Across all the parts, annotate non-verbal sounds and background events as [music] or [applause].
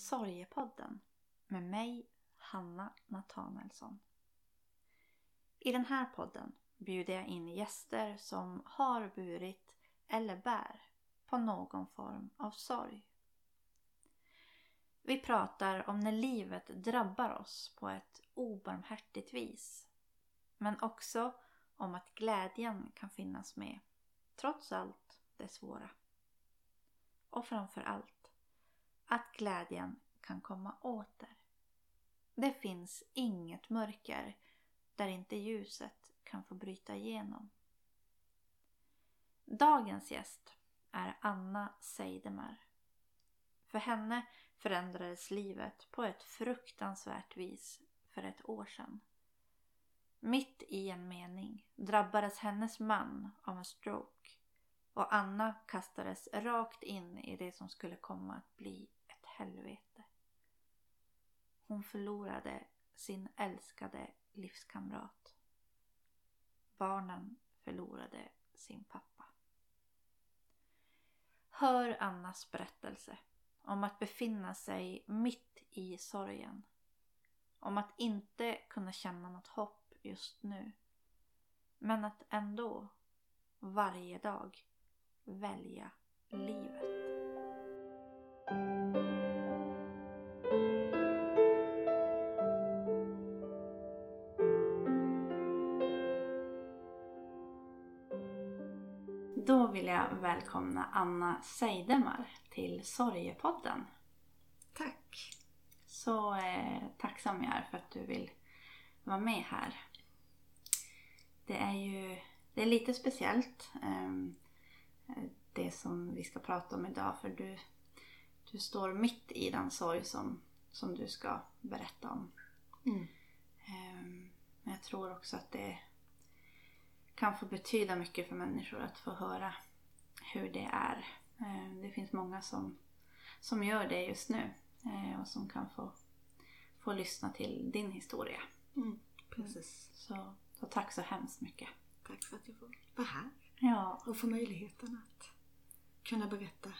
Sorgepodden med mig, Hanna Nathanaelsson. I den här podden bjuder jag in gäster som har burit eller bär på någon form av sorg. Vi pratar om när livet drabbar oss på ett obarmhärtigt vis. Men också om att glädjen kan finnas med, trots allt det svåra. Och framför allt, att glädjen kan komma åter. Det finns inget mörker där inte ljuset kan få bryta igenom. Dagens gäst är Anna Seidemar. För henne förändrades livet på ett fruktansvärt vis för ett år sedan. Mitt i en mening drabbades hennes man av en stroke och Anna kastades rakt in i det som skulle komma att bli helvete. Hon förlorade sin älskade livskamrat. Barnen förlorade sin pappa. Hör Annas berättelse om att befinna sig mitt i sorgen. Om att inte kunna känna något hopp just nu. Men att ändå varje dag välja livet. Välkomna Anna Seidemar till Sorgepodden. Tack. Så eh, tacksam jag är för att du vill vara med här. Det är ju det är lite speciellt eh, det som vi ska prata om idag för du, du står mitt i den sorg som, som du ska berätta om. Mm. Eh, men jag tror också att det kan få betyda mycket för människor att få höra hur det är. Eh, det finns många som, som gör det just nu eh, och som kan få, få lyssna till din historia. Mm. Precis. Så, så tack så hemskt mycket. Tack för att jag får vara här Ja. och få möjligheten att kunna berätta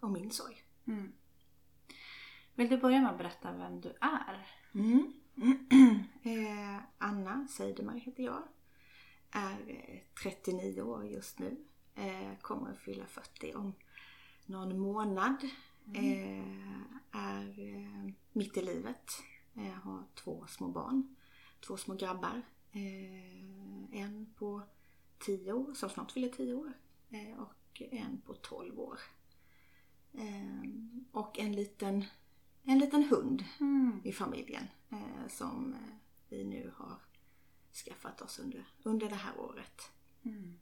om min sorg. Mm. Vill du börja med att berätta vem du är? Mm. [clears throat] eh, Anna Seidemar heter jag. Är eh, 39 år just nu. Eh, kommer att fylla 40 om någon månad. Eh, är eh, mitt i livet. Eh, har två små barn. Två små grabbar. En på 10 år, som snart fyller 10 år. Och en på 12 år. Och en liten, en liten hund Mm. i familjen som vi nu har skaffat oss under, under det här året. Mm.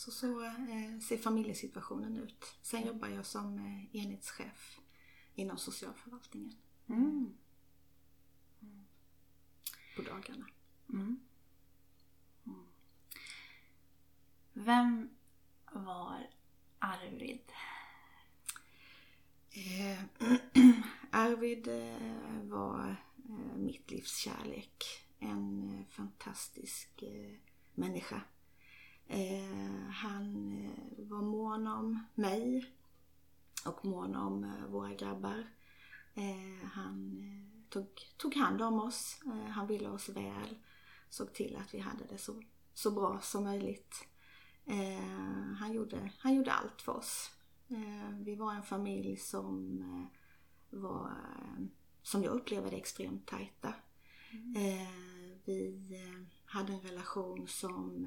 Så så eh, ser familjesituationen ut. Sen jobbar jag som eh, enhetschef inom socialförvaltningen Mm. på dagarna. Mm. Mm. Vem var Arvid? Eh, [clears throat] Arvid eh, var mitt livs kärlek. En fantastisk människa. Eh, han eh, var mån om mig och mån om eh, våra grabbar. Eh, han eh, tog, tog hand om oss. Eh, han ville oss väl. Såg till att vi hade det så, så bra som möjligt. Han, gjorde, han gjorde allt för oss. Vi var en familj som var, som jag upplevde extremt tajta. Eh, vi hade en relation som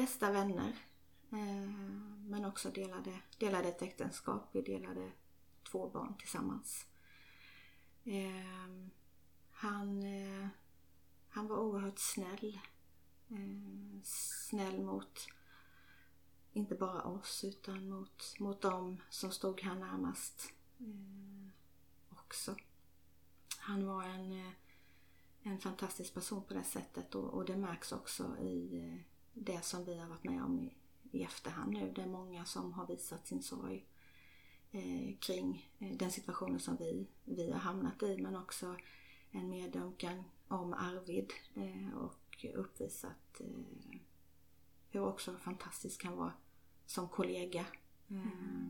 bästa vänner. Eh, men också delade, delade ett äktenskap. Vi delade två barn tillsammans. Eh, han, eh, han var oerhört snäll. Snäll mot inte bara oss utan mot, mot dem som stod här närmast eh, också. Han var en, en fantastisk person på det sättet och, och det märks också i det som vi har varit med om i, i efterhand nu. Det är många som har visat sin sorg eh, kring eh, den situationen som vi, vi har hamnat i men också en medömkan om Arvid eh, och uppvisat eh, hur också fantastisk han var som kollega, eh,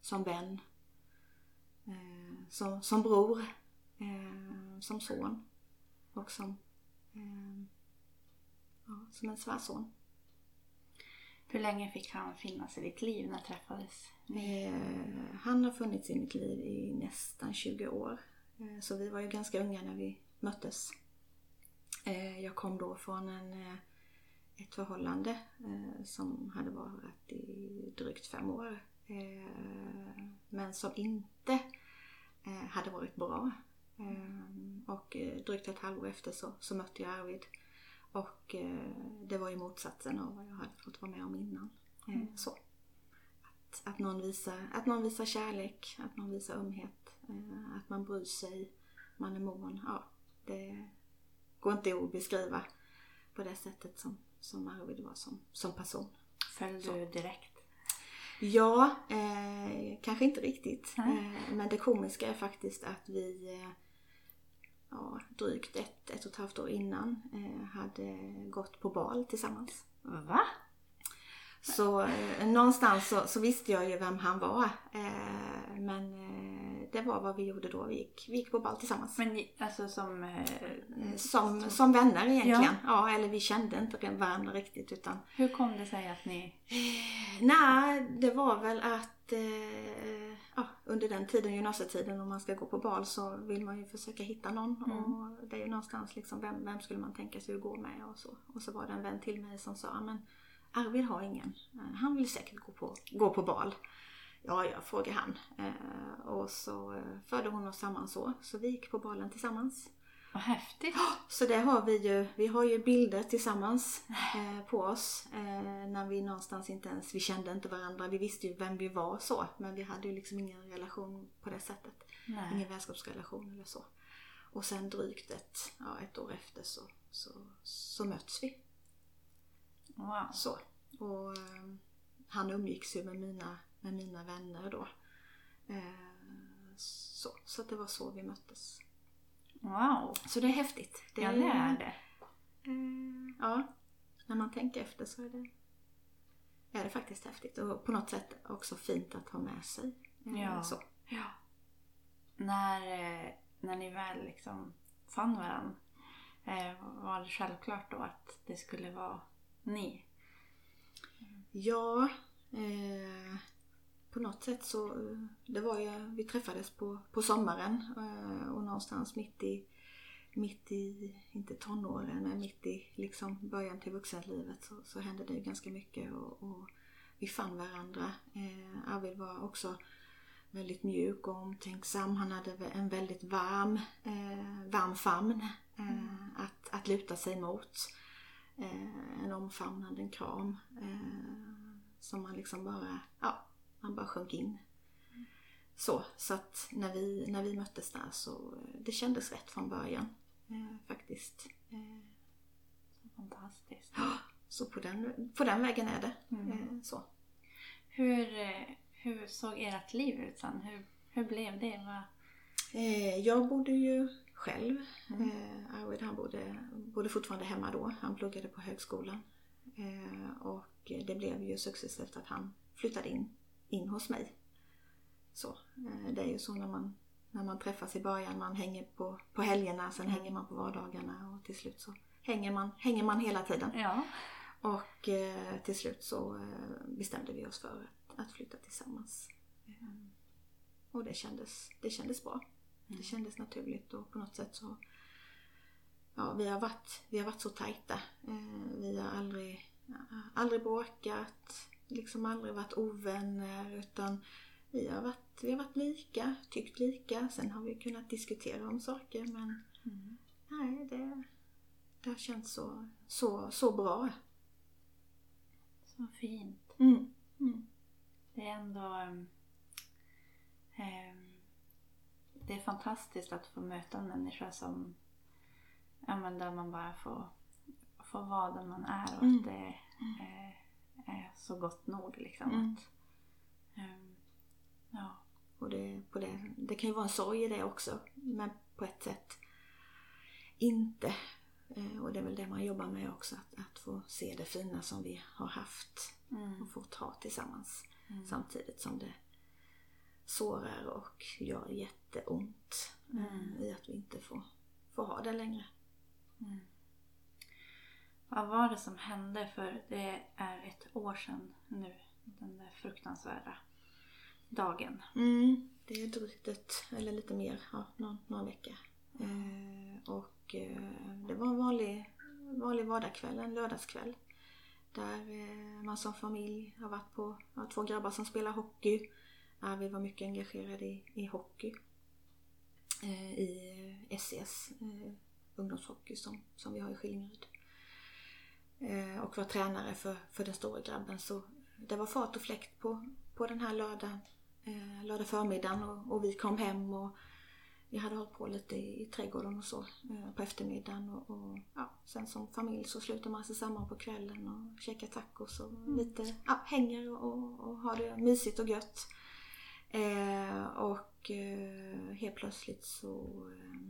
som vän. som, som bror, eh, som son och som, eh, ja, som en svärson. Hur länge fick han finnas i ditt liv när träffades? Eh, han har funnits i mitt liv i nästan 20 år. Eh, så vi var ju ganska unga när vi möttes. Eh, jag kom då från en, eh, ett förhållande eh, som hade varit i drygt fem år. Eh, men som inte hade varit bra. Och drygt ett halvår efter så, så mötte jag Arvid. Och det var ju motsatsen av vad jag hade fått vara med om innan. Mm. Så. Att, att, någon visar, att någon visar kärlek, att någon visar ömhet, att man bryr sig, man är mån. Ja, det går inte att beskriva på det sättet som, som Arvid var som, som person. Föll du direkt? Ja, eh, kanske inte riktigt. Eh, men det komiska är faktiskt att vi eh, ja, drygt ett, ett och ett halvt år innan eh, hade gått på bal tillsammans. Va? Så eh, någonstans så, så, visste jag ju vem han var. Eh, men eh, det var vad vi gjorde då. Vi gick, vi gick på ball tillsammans. Men alltså som... Eh, som, som vänner egentligen. Ja. ja. eller vi kände inte varandra riktigt utan... Hur kom det sig att ni... Nej, det var väl att eh, ja, under den tiden, gymnasietiden, om man ska gå på bal så vill man ju försöka hitta någon. Mm. Och det är ju någonstans liksom, vem, vem skulle man tänka sig att gå med och så. Och så var det en vän till mig som sa, men Arvid har ingen. Eh, han vill säkert gå på, gå på bal. Ja, ja, frågade han. Eh, och så eh, förde hon oss samman så. Så vi gick på balen tillsammans. Vad häftigt! Så det har vi ju. Vi har ju bilder tillsammans på oss. när vi någonstans inte ens, vi kände inte varandra. Vi visste ju vem vi var så. Men vi hade ju liksom ingen relation på det sättet. Nej. Ingen vänskapsrelation eller så. Och sen drygt ett, ja, ett år efter så, så, så möts vi. Wow. Så. Och eh, han umgicks ju med mina, med mina vänner då. Eh, så, så det var så vi möttes. Wow! Så det är häftigt. Det ja, det är det. Eh, ja, när man tänker efter så är det, är det faktiskt häftigt. Och på något sätt också fint att ha med sig. Eh, ja. Så. ja. När, när ni väl liksom fann varandra, var det självklart då att det skulle vara ni? Ja, eh, på något sätt så, det var ju, vi träffades på, på sommaren eh, och någonstans mitt i, mitt i, inte tonåren, men mitt i liksom början till vuxenlivet så, så hände det ju ganska mycket och, och vi fann varandra. Eh, Arvid var också väldigt mjuk och omtänksam. Han hade en väldigt varm, eh, varm famn eh, mm. att, att luta sig mot eh, en omfamnande kram. Eh, som man liksom bara, ja, man bara sjönk in. Så, så att när vi, när vi möttes där så det kändes rätt från början. Eh, faktiskt. Eh, Fantastiskt. Så på den, på den vägen är det. Mm. Eh, så. Hur, eh, hur såg ert liv ut sen? Hur, hur blev det? Vad... Eh, jag bodde ju själv. Mm. Eh, Arvid han bodde, bodde fortfarande hemma då. Han pluggade på högskolan. Och det blev ju successivt att han flyttade in, in hos mig. Så, eh, det är ju så när man, när man träffas i början. Man hänger på, på helgerna, sen mm. hänger man på vardagarna och till slut så hänger man, hänger man hela tiden. Ja. Och eh, till slut så eh, bestämde vi oss för att, att flytta tillsammans. Eh, och det kändes, det kändes bra. Mm. Det kändes naturligt och på något sätt så Ja, vi har varit, vi har varit så tajta. Eh, vi har aldrig, aldrig bråkat, liksom aldrig varit ovänner utan vi har varit, vi har varit lika, tyckt lika. Sen har vi kunnat diskutera om saker men mm. nej, det, det har känts så, så, så bra. Så fint. Mm. Mm. Det är ändå um, Det är fantastiskt att få möta en människa som ja, men där man bara får, får vara den man är och mm. det är, är, så gott nog. Liksom, mm. att, um, ja. Och det, på det, det kan ju vara en sorg i det också, men på ett sätt inte. Eh, och det är väl det man jobbar med också, att, att få se det fina som vi har haft mm. och fått ha tillsammans. Mm. Samtidigt som det, sårar och gör jätteont mm. i att vi inte får, får ha det längre. Mm. Vad var det som hände? För det är ett år sedan nu, den där fruktansvärda dagen. Mm, det är drygt ett, eller lite mer, ja, någon, någon vecka. Eh, och eh, det var en vanlig, vanlig vardagskväll, en lördagskväll. Där eh, man som familj har varit på, har två grabbar som spelar hockey. Äh, vi var mycket engagerade i, i hockey. Eh, I SES, eh, ungdomshockey som, som vi har i Skillingaryd. Eh, och var tränare för, för den stora grabben. Så det var fart och fläkt på, på den här lördagen, eh, lördag förmiddagen och, och, vi kom hem och vi hade hållit på lite i, i trädgården och så eh, på eftermiddagen. Och, och, ja, sen som familj så slutar man sig samman på kvällen och käkar tacos och mm. lite ja, hänger och, och har det mysigt och gött. Eh, och eh, helt plötsligt så eh,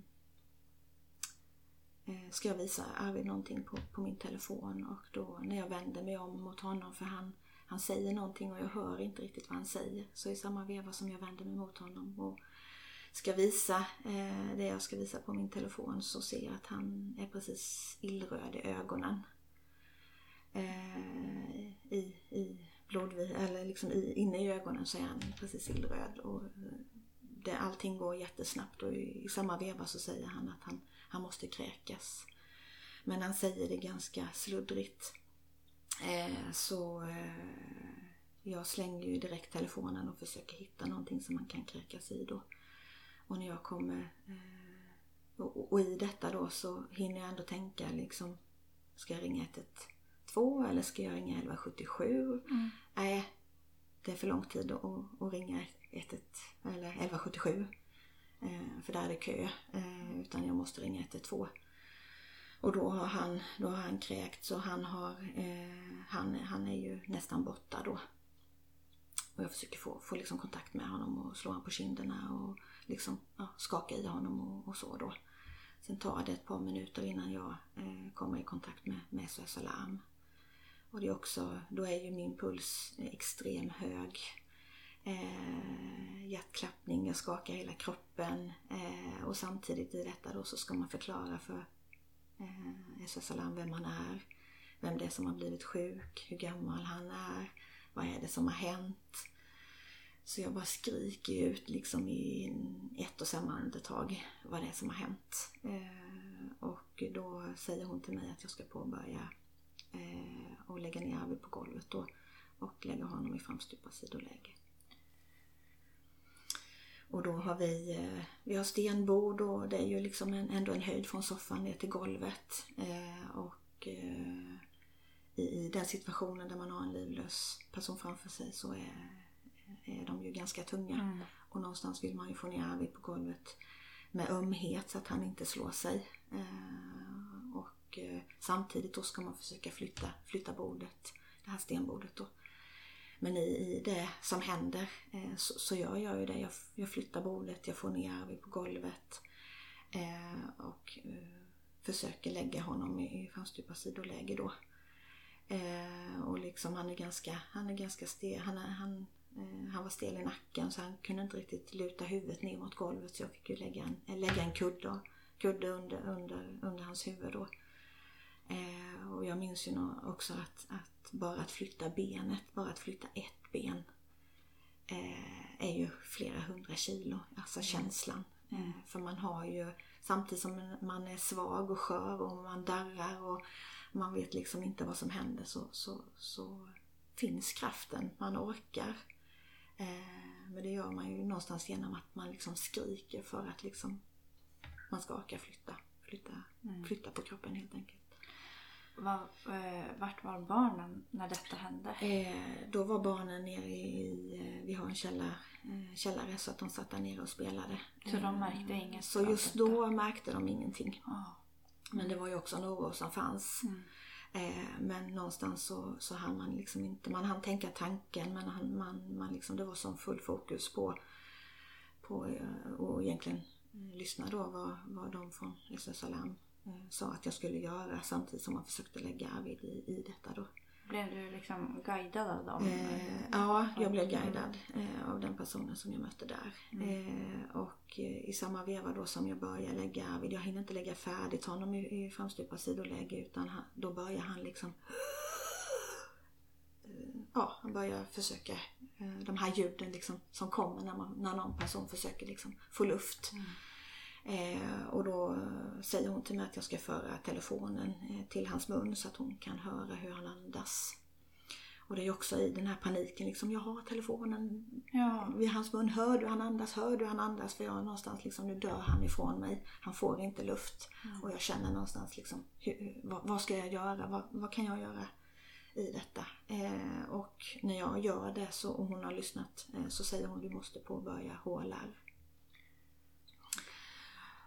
Eh, ska jag visa Arvid någonting på, på min telefon och då när jag vänder mig om mot honom för han, han säger någonting och jag hör inte riktigt vad han säger. Så i samma veva som jag vänder mig mot honom och ska visa eh, det jag ska visa på min telefon så ser jag att han är precis illröd i ögonen. Eh, I, i blodvi eller liksom i, inne i ögonen så är han precis illröd och eh, det, allting går jättesnabbt och i, i samma veva så säger han att han han måste kräkas. Men han säger det ganska sluddrigt. Eh, så eh, jag slänger ju direkt telefonen och försöker hitta någonting som man kan kräkas i då. Och när jag kommer eh, och, och, i detta då så hinner jag ändå tänka liksom Ska jag ringa 112 eller ska jag ringa 1177? Mm. Nej, det är för lång tid att, att ringa 11 eller 1177. Eh, för där är det kö. Eh, utan jag måste ringa 112. Och då har han, då har han kräkt så han har, eh, han, han är ju nästan borta då. Och jag försöker få, få liksom kontakt med honom och slå honom på kinderna och liksom ja, skaka i honom och, och, så då. Sen tar det ett par minuter innan jag eh, kommer i kontakt med, med SOS Alarm. Och det är också, då är ju min puls extremt hög eh, hjärtklappning, jag skakar hela kroppen eh, och samtidigt i detta då så ska man förklara för eh, SOS Alarm vem man är, vem det är som har blivit sjuk, hur gammal han är, vad är det som har hänt. Så jag bara skriker ut liksom i ett och samma andetag vad det är som har hänt. Eh, och då säger hon till mig att jag ska påbörja eh, och lägga ner Arvid på golvet då och lägga honom i framstupa sidoläge. Och då har vi, eh, vi har stenbord och det är ju liksom en, ändå en höjd från soffan ner till golvet. Eh, och eh, i, i, den situationen där man har en livlös person framför sig så är, är de ju ganska tunga. Mm. Och någonstans vill man ju få ner Arvid på golvet med ömhet så att han inte slår sig. och samtidigt då ska man försöka flytta, flytta bordet, det här stenbordet då. Men i, i det som händer eh, så, så gör jag ju det. Jag, jag flyttar bordet, jag får ner Arvid på golvet eh, och eh, försöker lägga honom i, i framstupa sidoläge då. Eh, och liksom han är ganska, han är ganska stel. Han, är, han, eh, han var stel i nacken så han kunde inte riktigt luta huvudet ner mot golvet så jag fick ju lägga en, eh, lägga en kudde, kudde under, under, under hans huvud då. Och jag minns ju också att, att, bara att flytta benet, bara att flytta ett ben eh, är ju flera hundra kilo, alltså mm. känslan. Eh, mm. för man har ju, samtidigt som man är svag och skör och man darrar och man vet liksom inte vad som händer så, så, så finns kraften, man orkar. Eh, men det gör man ju någonstans genom att man liksom skriker för att liksom man ska orka flytta, flytta, mm. flytta på kroppen helt enkelt. Var, eh, vart var barnen när detta hände? Eh, då var barnen nere i, eh, vi har en källar, eh, källare så att de satt där nere och spelade. Så de märkte eh, inget? Så just då märkte de ingenting. Oh. Men det var ju också en oro som fanns. Mm. Eh, men någonstans så, så hann man liksom inte, man hann tänka tanken men man, man, man liksom, det var som full fokus på, på och egentligen lyssna då vad, vad de från SOS Alarm Eh, sa att jag skulle göra samtidigt som man försökte lägga Arvid i, i detta då. Blev du liksom guidad av dem? Eh, ja, jag blev guidad eh, av den personen som jag mötte där. Mm. Eh, och eh, i samma veva då som jag börjar lägga Arvid, jag hinner inte lägga färdigt honom i, i framstupa sidoläge utan han, då börjar han liksom Ja, han börjar försöka eh, de här ljuden liksom som kommer när, man, när någon person försöker liksom få luft. Mm. Eh, och då säger hon till mig att jag ska föra telefonen eh, till hans mun så att hon kan höra hur han andas. Och det är också i den här paniken liksom, jag har telefonen Ja. vid hans mun. Hör du han andas? Hör du han andas? För jag är någonstans liksom, nu dör han ifrån mig. Han får inte luft. Och jag känner någonstans liksom, hur, vad, vad ska jag göra? Vad, vad kan jag göra i detta? Eh, och när jag gör det så, och hon har lyssnat eh, så säger hon du måste påbörja HLR.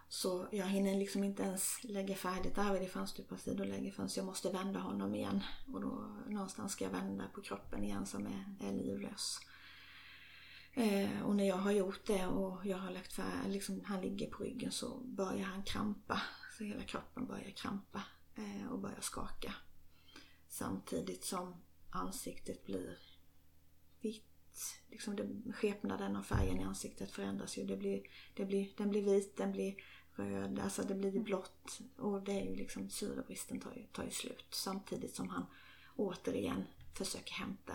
Så jag hinner liksom inte ens lägga färdigt Arvid i fönsterstupa lägga förrän jag måste vända honom igen. Och då någonstans ska jag vända på kroppen igen som är, är livlös. Eh, och när jag har gjort det och jag har lagt färdigt, liksom, han ligger på ryggen så börjar han krampa. Så hela kroppen börjar krampa eh, och börjar skaka. Samtidigt som ansiktet blir vitt. Liksom det, skepnaden och färgen i ansiktet förändras ju. Det blir, det blir, den blir vit, den blir röd, alltså det blir blått. Och det är ju liksom syrebristen tar ju, tar ju slut. Samtidigt som han återigen försöker hämta,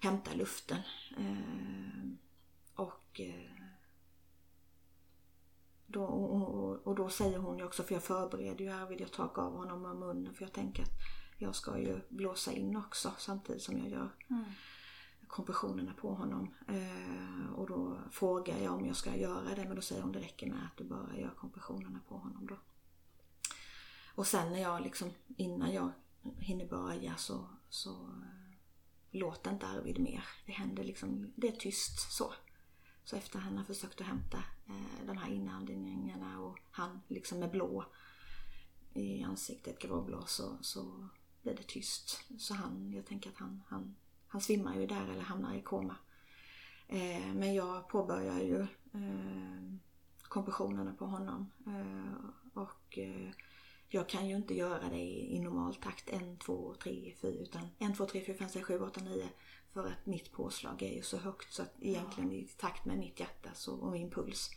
hämta luften. Eh, och eh, då, och, och, och då säger hon ju också, för jag förbereder ju Arvid, jag tar av honom ur munnen för jag tänker att jag ska ju blåsa in också samtidigt som jag gör Mm kompressionerna på honom. Eh, och då frågar jag om jag ska göra det men då säger hon det räcker med att du bara gör kompressionerna på honom då. Och sen när jag liksom, innan jag hinner börja så, så eh, låter inte Arvid mer. Det händer liksom, det är tyst så. Så efter han har försökt att hämta eh, de här inandningarna och han liksom är blå i ansiktet, gråblå, så, så blir det tyst. Så han, jag tänker att han, han, han svimmar ju där eller hamnar i koma. Eh, men jag påbörjar ju eh, kompressionerna på honom. Eh, och eh, jag kan ju inte göra det i, i normal takt. 1, 2, 3, 4 utan 1, 2, 3, 4, 5, 6, 7, 8, 9. För att mitt påslag är ju så högt så att egentligen i takt med mitt hjärta så, och min puls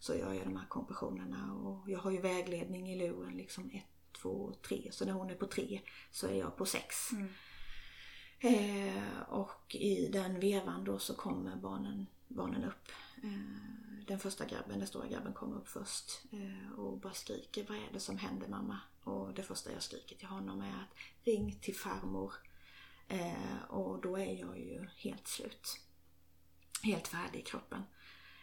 så gör jag de här kompressionerna. Och jag har ju vägledning i luren liksom 1, 2, 3. Så när hon är på 3 så är jag på 6. Mm. Eh, och i den vevan då så kommer barnen, barnen upp. Eh, den första grabben, den stora grabben kommer upp först eh, och bara skriker Vad är det som händer mamma? Och det första jag skriker till honom är att ring till farmor. Eh, och då är jag ju helt slut. Helt färdig i kroppen.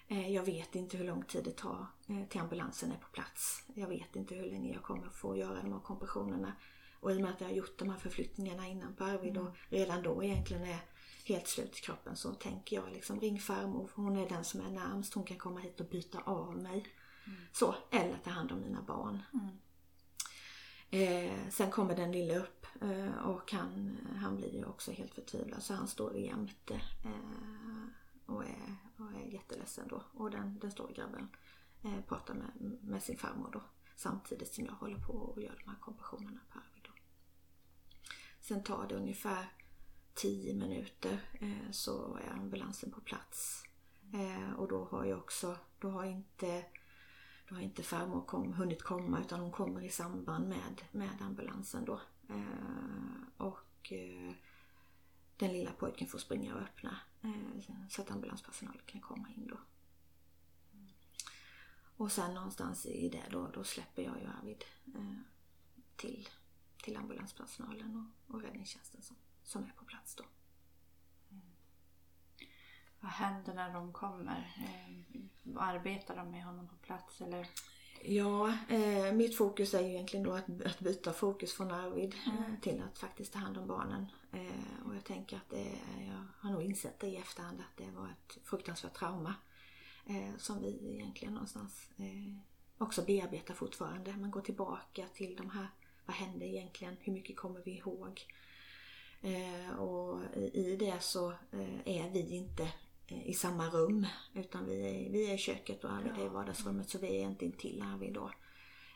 Eh, jag vet inte hur lång tid det tar eh, till ambulansen är på plats. Jag vet inte hur länge jag kommer få göra de här kompressionerna. Och i och med att jag har gjort de här förflyttningarna innan på Arvid och redan då egentligen är helt slut i kroppen så tänker jag liksom ring farmor hon är den som är närmst. Hon kan komma hit och byta av mig. Så, eller ta hand om mina barn. Mm. Eh, sen kommer den lilla upp eh, och han, han blir ju också helt förtvivlad så han står jämte eh, och, är, och är jätteledsen då. Och den, den stora grabben eh, pratar med, med sin farmor då samtidigt som jag håller på och gör de här kompressionerna på. Sen tar det ungefär 10 minuter eh, så är ambulansen på plats. Eh, och då har jag också, då har inte då har inte farmor kom, hunnit komma utan hon kommer i samband med, med ambulansen då. Eh, och eh, den lilla pojken får springa och öppna eh, så att ambulanspersonalen kan komma in då. Och sen någonstans i det då, då släpper jag ju Arvid eh, till, till ambulanspersonalen och, och räddningstjänsten som, som är på plats då. Vad händer när de kommer? Eh, arbetar de med honom på plats eller? Ja, eh, mitt fokus är ju egentligen då att, att byta fokus från Arvid eh, till att faktiskt ta hand om barnen. Eh, och jag tänker att det, jag har nog insett det i efterhand att det var ett fruktansvärt trauma. Eh, som vi egentligen någonstans eh, också bearbetar fortfarande. Man går tillbaka till de här, vad hände egentligen? Hur mycket kommer vi ihåg? Eh, och i det så eh, är vi inte eh, i samma rum utan vi är, vi är i köket och Arvid är i vardagsrummet så vi är inte intill Arvid då.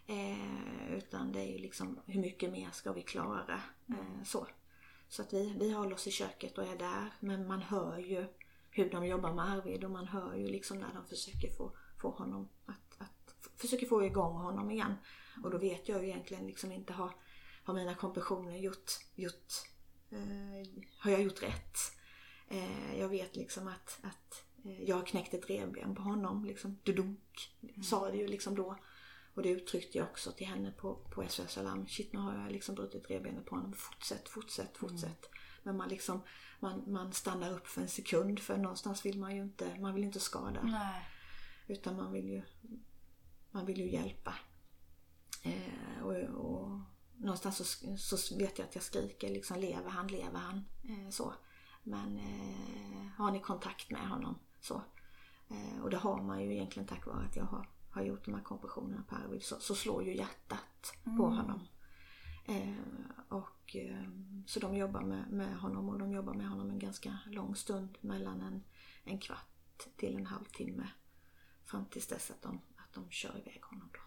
Eh, utan det är ju liksom hur mycket mer ska vi klara? Eh, så. Så att vi, vi håller oss i köket och är där. Men man hör ju hur de jobbar med Arvid och man hör ju liksom när de försöker få, få honom att, att försöker få igång honom igen. Och då vet jag ju egentligen liksom inte har, har mina kompressioner gjort, gjort eh, har jag gjort rätt? Eh, jag vet liksom att, att eh, jag har knäckt ett revben på honom. Liksom, dudunk, mm. sa det ju liksom då. Och det uttryckte jag också till henne på, på SOS Alarm. Shit, nu har jag liksom brutit revbenet på honom. Fortsätt, fortsätt, fortsätt. Mm. Men man liksom, man, man stannar upp för en sekund för någonstans vill man ju inte, man vill inte skada. Nej. Utan man vill ju, man vill ju hjälpa. Eh, och, och, någonstans så, så, vet jag att jag skriker liksom lever han, lever han? Eh, så. Men eh, har ni kontakt med honom? Så. Eh, och det har man ju egentligen tack vare att jag har, har gjort de här kompressionerna på Arvid. Så, så slår ju hjärtat mm. på honom. Eh, och, så de jobbar med, med, honom och de jobbar med honom en ganska lång stund mellan en, en kvart till en halvtimme. Fram tills dess att de, att de kör iväg honom. Då.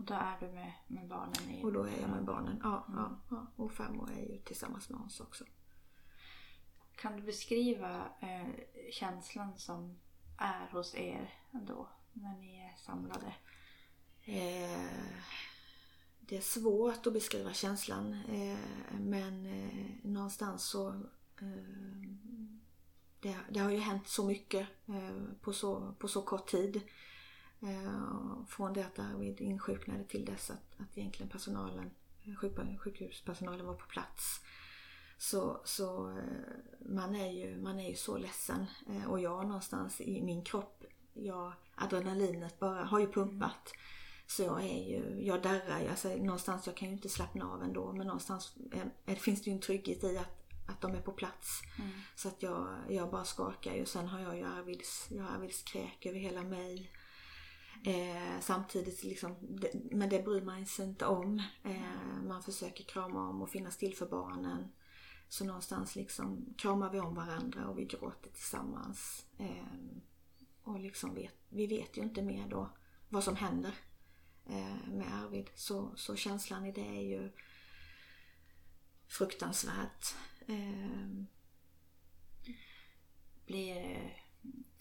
Och då är du med, med barnen? I... Och då är jag med barnen, ja. Mm. ja, ja. Och farmor är ju tillsammans med oss också. Kan du beskriva eh, känslan som är hos er då när ni är samlade? Eh, det är svårt att beskriva känslan eh, men eh, någonstans så eh, det, det, har ju hänt så mycket eh, på, så, på så kort tid. Från det att Arvid insjuknade till dess att, att egentligen personalen, sjukhuspersonalen var på plats så, så eh, man, är ju, man är ju så ledsen. Eh, och jag någonstans i min kropp, jag, adrenalinet bara har ju pumpat. Så jag är ju, jag darrar alltså, någonstans, jag kan ju inte slappna av ändå men någonstans är, finns det ju en trygghet i att, att de är på plats. Mm. Så att jag, jag bara skakar ju. Sen har jag ju Arvids, jag har Arvids kräk över hela mig. Eh, samtidigt liksom, det, men det bryr man sig inte om. Eh, man försöker krama om och finnas till för barnen. Så någonstans liksom kramar vi om varandra och vi gråter tillsammans. Eh, och liksom vet, vi vet ju inte mer då vad som händer eh, med Arvid. Så, så känslan i det är ju fruktansvärt. Eh, Blir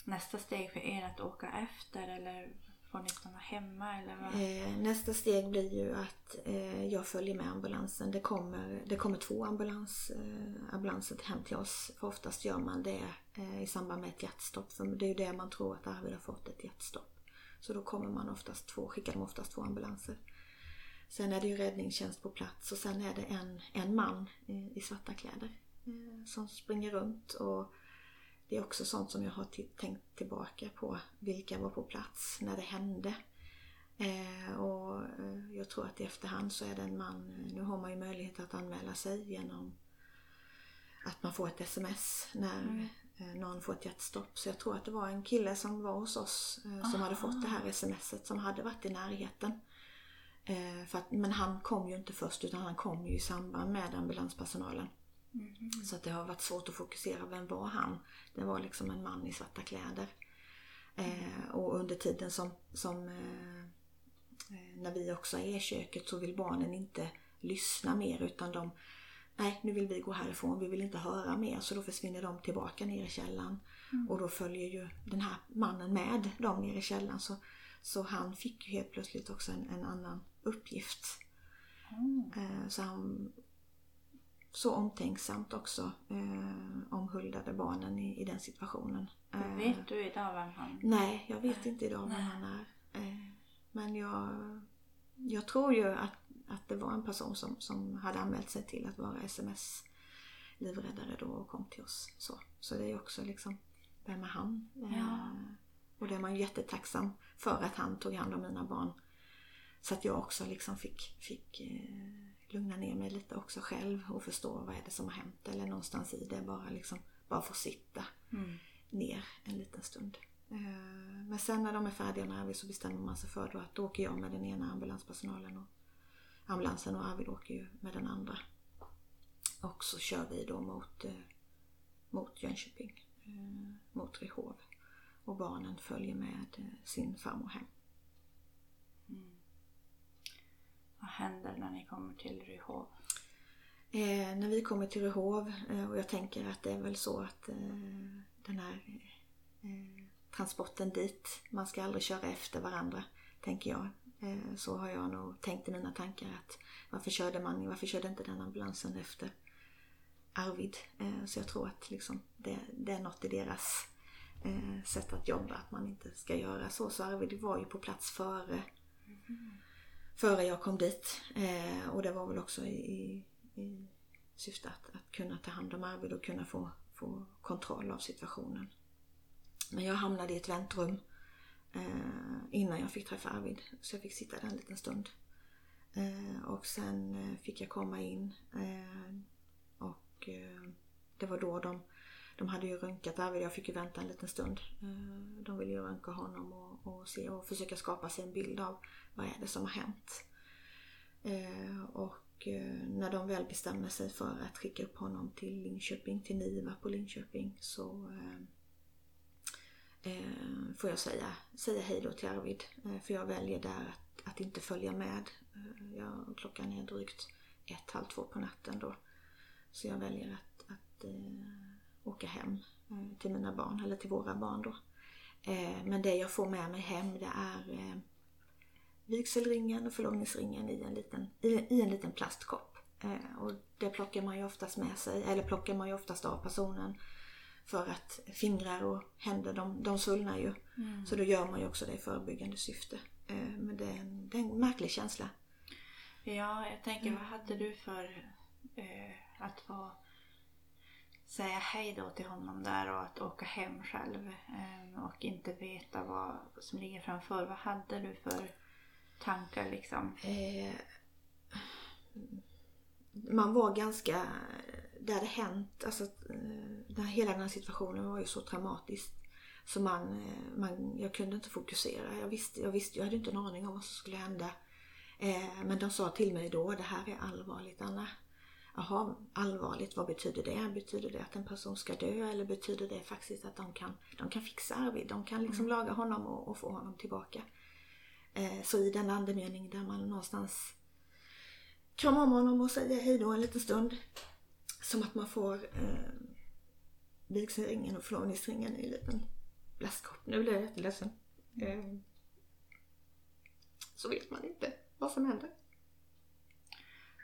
nästa steg för er att åka efter eller Får ni stanna hemma eller vad? Eh, nästa steg blir ju att eh, jag följer med ambulansen. Det kommer, det kommer två ambulans, eh, ambulanser hem till oss. För oftast gör man det eh, i samband med ett hjärtstopp. För det är ju det man tror att Arvid har fått, ett hjärtstopp. Så då kommer man oftast två, skickar de oftast två ambulanser. Sen är det ju räddningstjänst på plats och sen är det en, en man i svarta kläder eh, som springer runt och det är också sånt som jag har tänkt tillbaka på. Vilka var på plats när det hände? Eh, och eh, jag tror att i efterhand så är det en man, eh, nu har man ju möjlighet att anmäla sig genom att man får ett sms när mm. eh, någon får ett hjärtstopp. Så jag tror att det var en kille som var hos oss eh, som Aha. hade fått det här smset som hade varit i närheten. Eh, att, men han kom ju inte först utan han kom ju i samband med ambulanspersonalen. Mm. Så att det har varit svårt att fokusera. Vem var han? Det var liksom en man i svarta kläder. Eh, och under tiden som, som eh, eh, när vi också är i köket så vill barnen inte lyssna mer utan de Nej, nu vill vi gå härifrån, vi vill inte höra mer. Så då försvinner de tillbaka ner i källaren. Mm. Och då följer ju den här mannen med dem ner i källaren. Så, så han fick ju helt plötsligt också en, en annan uppgift. Mm. Eh, så han så omtänksamt också eh, omhuldade barnen i, i den situationen. Eh, vet du idag vem han Nej, jag vet inte idag vem han är. Eh, men jag, jag tror ju att, att det var en person som, som hade anmält sig till att vara sms livräddare då och kom till oss. Så, så det är också liksom, vem är han? Ja. Eh, och det är man ju jättetacksam för att han tog hand om mina barn. Så att jag också liksom fick, fick eh, lugna ner mig lite också själv och förstå vad är det som har hänt. Eller någonstans i det bara liksom bara få sitta mm. ner en liten stund. Eh, men sen när de är färdiga med Arvid så bestämmer man sig för då att då åker jag med den ena ambulanspersonalen och ambulansen och Arvid åker ju med den andra. Och så kör vi då mot, eh, mot Jönköping, eh, mot Rehov. Och barnen följer med sin farmor hem. Mm. Vad händer när ni kommer till Ryhov? Eh, när vi kommer till Rehov eh, och jag tänker att det är väl så att eh, den här eh, transporten dit, man ska aldrig köra efter varandra, tänker jag. Eh, så har jag nog tänkt i mina tankar att varför körde man, varför körde inte den ambulansen efter Arvid? Eh, så jag tror att liksom det, det är något i deras sätt att jobba, att man inte ska göra så. Så Arvid var ju på plats före, mm före jag kom dit. Eh, och det var väl också i, i syfte att, att kunna ta hand om Arvid och kunna få, få kontroll av situationen. Men jag hamnade i ett väntrum eh, innan jag fick träffa Arvid. Så jag fick sitta där en liten stund. Eh, och sen eh, fick jag komma in. Eh, och eh, det var då de, de hade ju röntgat Arvid. Jag fick ju vänta en liten stund. Eh, de ville ju röntga honom och, och, se och försöka skapa sig en bild av vad är det som har hänt. Eh, och eh, när de väl bestämmer sig för att skicka upp honom till Linköping, till NIVA på Linköping så eh, får jag säga, säga hej då till Arvid. För jag väljer där att, att inte följa med. Jag, klockan är drygt ett, halv två på natten då. Så jag väljer att, att åka hem till mina barn, eller till våra barn då. Men det jag får med mig hem det är vigselringen och förlovningsringen i en liten, i, i en liten plastkopp. Eh, och det plockar man ju oftast med sig, eller plockar man ju oftast av personen för att fingrar och händer de, de svullnar ju. Mm. Så då gör man ju också det i förebyggande syfte. Eh, men det är, en, det är en märklig känsla. Ja, jag tänker mm. vad hade du för eh, att få säga hej då till honom där och att åka hem själv eh, och inte veta vad som ligger framför. Vad hade du för tankar liksom? Eh, man var ganska det hade hänt, alltså den, hela den här situationen var ju så traumatisk. Så man, eh, man, jag kunde inte fokusera. Jag visste, jag visste, jag hade inte en aning om vad som skulle hända. Eh, men de sa till mig då, det här är allvarligt Anna. Jaha, allvarligt, vad betyder det? Betyder det att en person ska dö eller betyder det faktiskt att de kan, de kan fixa Arvid? De kan liksom mm. laga honom och, och, få honom tillbaka. Eh, så i den andemening där man någonstans kramar om honom och säger hej då en liten stund som att man får eh, vigselringen och förlovningsringen i en liten plastkopp. Nu blir jag jätteledsen. Eh, så vet man inte vad som händer.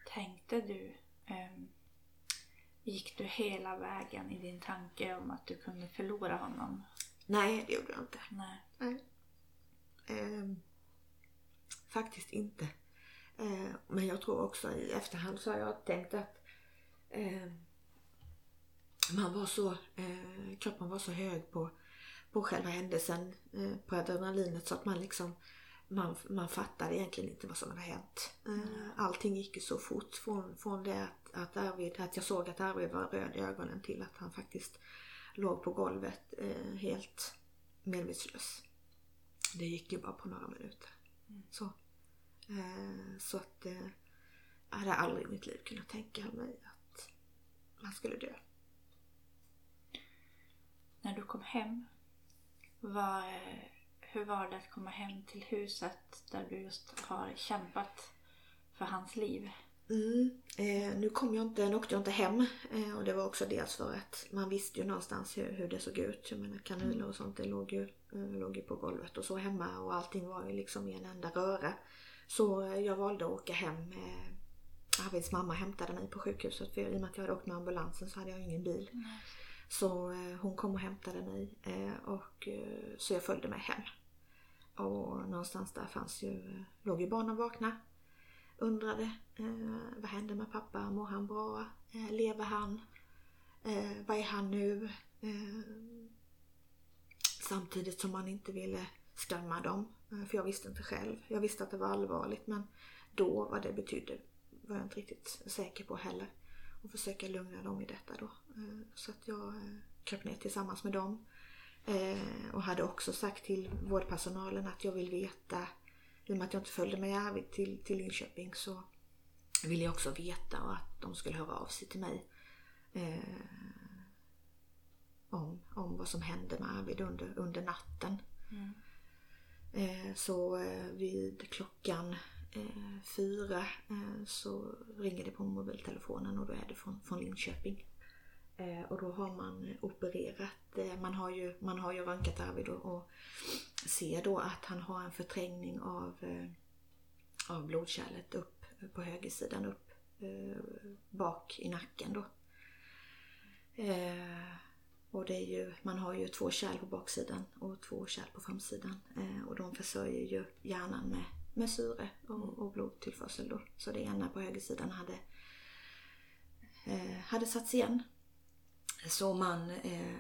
Tänkte du, eh, gick du hela vägen i din tanke om att du kunde förlora honom? Nej, det gjorde jag inte. Nej. Nej. Eh, faktiskt inte. Eh, men jag tror också i efterhand så har jag tänkt att eh, man var så, eh, kroppen var så hög på, på själva händelsen, eh, på adrenalinet så att man liksom man, man fattade egentligen inte vad som hade hänt. Eh, allting gick ju så fort från, från det att, att, Arvid, att jag såg att Arvid var röd i ögonen till att han faktiskt låg på golvet eh, helt medvetslös. Det gick ju bara på några minuter. Mm. Så, så att eh, jag hade aldrig i mitt liv kunnat tänka mig han skulle dö. När du kom hem, var, hur var det att komma hem till huset där du just har kämpat för hans liv? Mm, eh, nu kom jag inte, nu åkte jag inte hem eh, och det var också dels för att man visste ju någonstans hur, hur det såg ut. Jag menar kanyler och sånt det låg ju, eh, låg ju på golvet och så hemma och allting var ju liksom i en enda röra. Så jag valde att åka hem Arvids mamma hämtade mig på sjukhuset för i och med att jag hade åkt med ambulansen så hade jag ingen bil. Mm. Så eh, hon kom och hämtade mig eh, och eh, så jag följde med hem. Och någonstans där fanns ju, låg ju barnen vakna. Undrade eh, vad hände med pappa? Mår han bra? Eh, lever han? Eh, vad är han nu? samtidigt som man inte ville skrämma dem. Eh, för jag visste inte själv. Jag visste att det var allvarligt men då vad det betydde var jag inte riktigt säker på heller. Och försöka lugna dem i detta då. Eh, så att jag eh, kröp ner tillsammans med dem. Och hade också sagt till vårdpersonalen att jag vill veta, i och med att jag inte följde med Arvid till, till Linköping så ville jag också veta och att de skulle höra av sig till mig. om, om vad som hände med Arvid under, under natten. Mm. Eh, så eh, vid klockan eh, fyra så ringer det på mobiltelefonen och då är det från, från Linköping. Och då har man opererat, man har ju, man har ju rankat Arvid och, ser då att han har en förträngning av, av blodkärlet upp på högersidan upp bak i nacken då. Och det är ju, man har ju två kärl på baksidan och två kärl på framsidan. Eh, och de försörjer ju hjärnan med, med syre och, och blodtillförsel då. Så det ena på högersidan hade, eh, hade satts igen. Så man eh,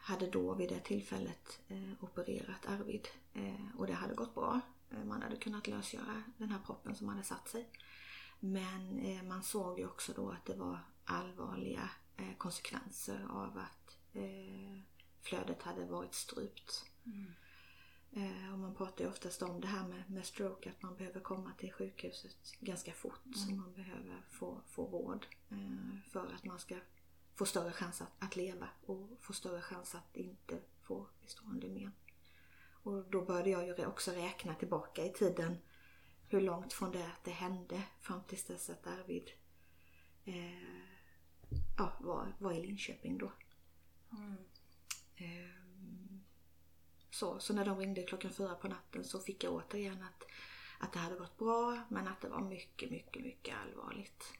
hade då vid det tillfället eh, opererat Arvid eh, och det hade gått bra. Eh, man hade kunnat lösgöra den här proppen som hade satt sig. Men man såg ju också då att det var allvarliga konsekvenser av att eh, flödet hade varit strypt. Mm. Eh, och man pratar ju oftast om det här med, med stroke, att man behöver komma till sjukhuset ganska fort. Så man behöver få, få vård eh, för att man ska få större chans att, att leva och få större chans att inte få bestående men. Och då började jag ju också räkna tillbaka i tiden hur långt från det att det hände fram tills dess att Arvid eh, ja, var, var i Linköping då. Mm. Så, så när de ringde klockan fyra på natten så fick jag återigen att, att det hade gått bra men att det var mycket, mycket, mycket allvarligt.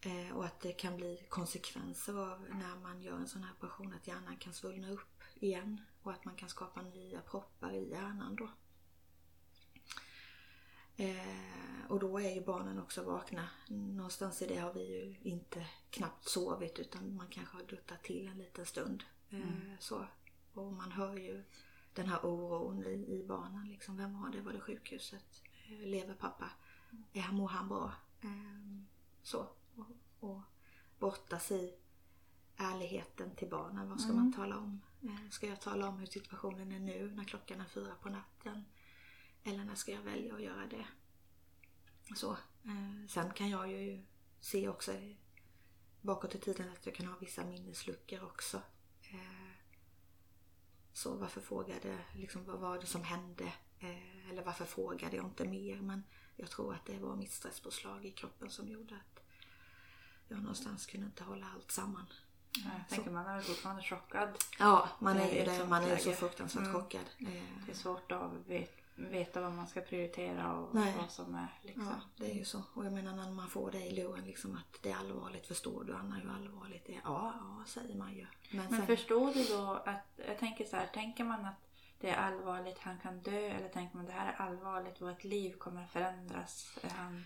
Ehm, och att det kan bli konsekvenser av när man gör en sån här operation att hjärnan kan svullna upp igen och att man kan skapa nya proppar i hjärnan då. Eh, och då är ju barnen också vakna. Någonstans i det har vi ju inte knappt sovit utan man kanske har duttat till en liten stund. Eh, så. Och man hör ju den här oron i, i barnen. Liksom, vem var det? Var det sjukhuset? Eh, lever pappa? Är han, mår han bra? Eh, så. Och, och bortas i ärligheten till barnen. Vad ska man tala om? Eh, ska jag tala om hur situationen är nu när klockan är fyra på natten? Eller när ska jag välja att göra det? Så. Eh, sen kan jag ju se också bakåt i tiden att jag kan ha vissa minnesluckor också. Eh, så varför frågade, liksom vad var det som hände? Eh, eller varför frågade jag inte mer? Men jag tror att det var mitt stresspåslag i kroppen som gjorde att jag någonstans kunde inte hålla allt samman. Jag tänker man är fortfarande chockad. Ja, man är ju det. Man är så fruktansvärt Mm. chockad. Det är svårt att veta vad man ska prioritera och Nej. vad som är liksom. Ja, det är ju så. Och jag menar när man får det i luren liksom att det är allvarligt. Förstår du Anna hur allvarligt det är? Ja, ja säger man ju. Men, Men sen, förstår du då att, jag tänker så här, tänker man att det är allvarligt, han kan dö eller tänker man det här är allvarligt, vårt liv kommer att förändras? Han,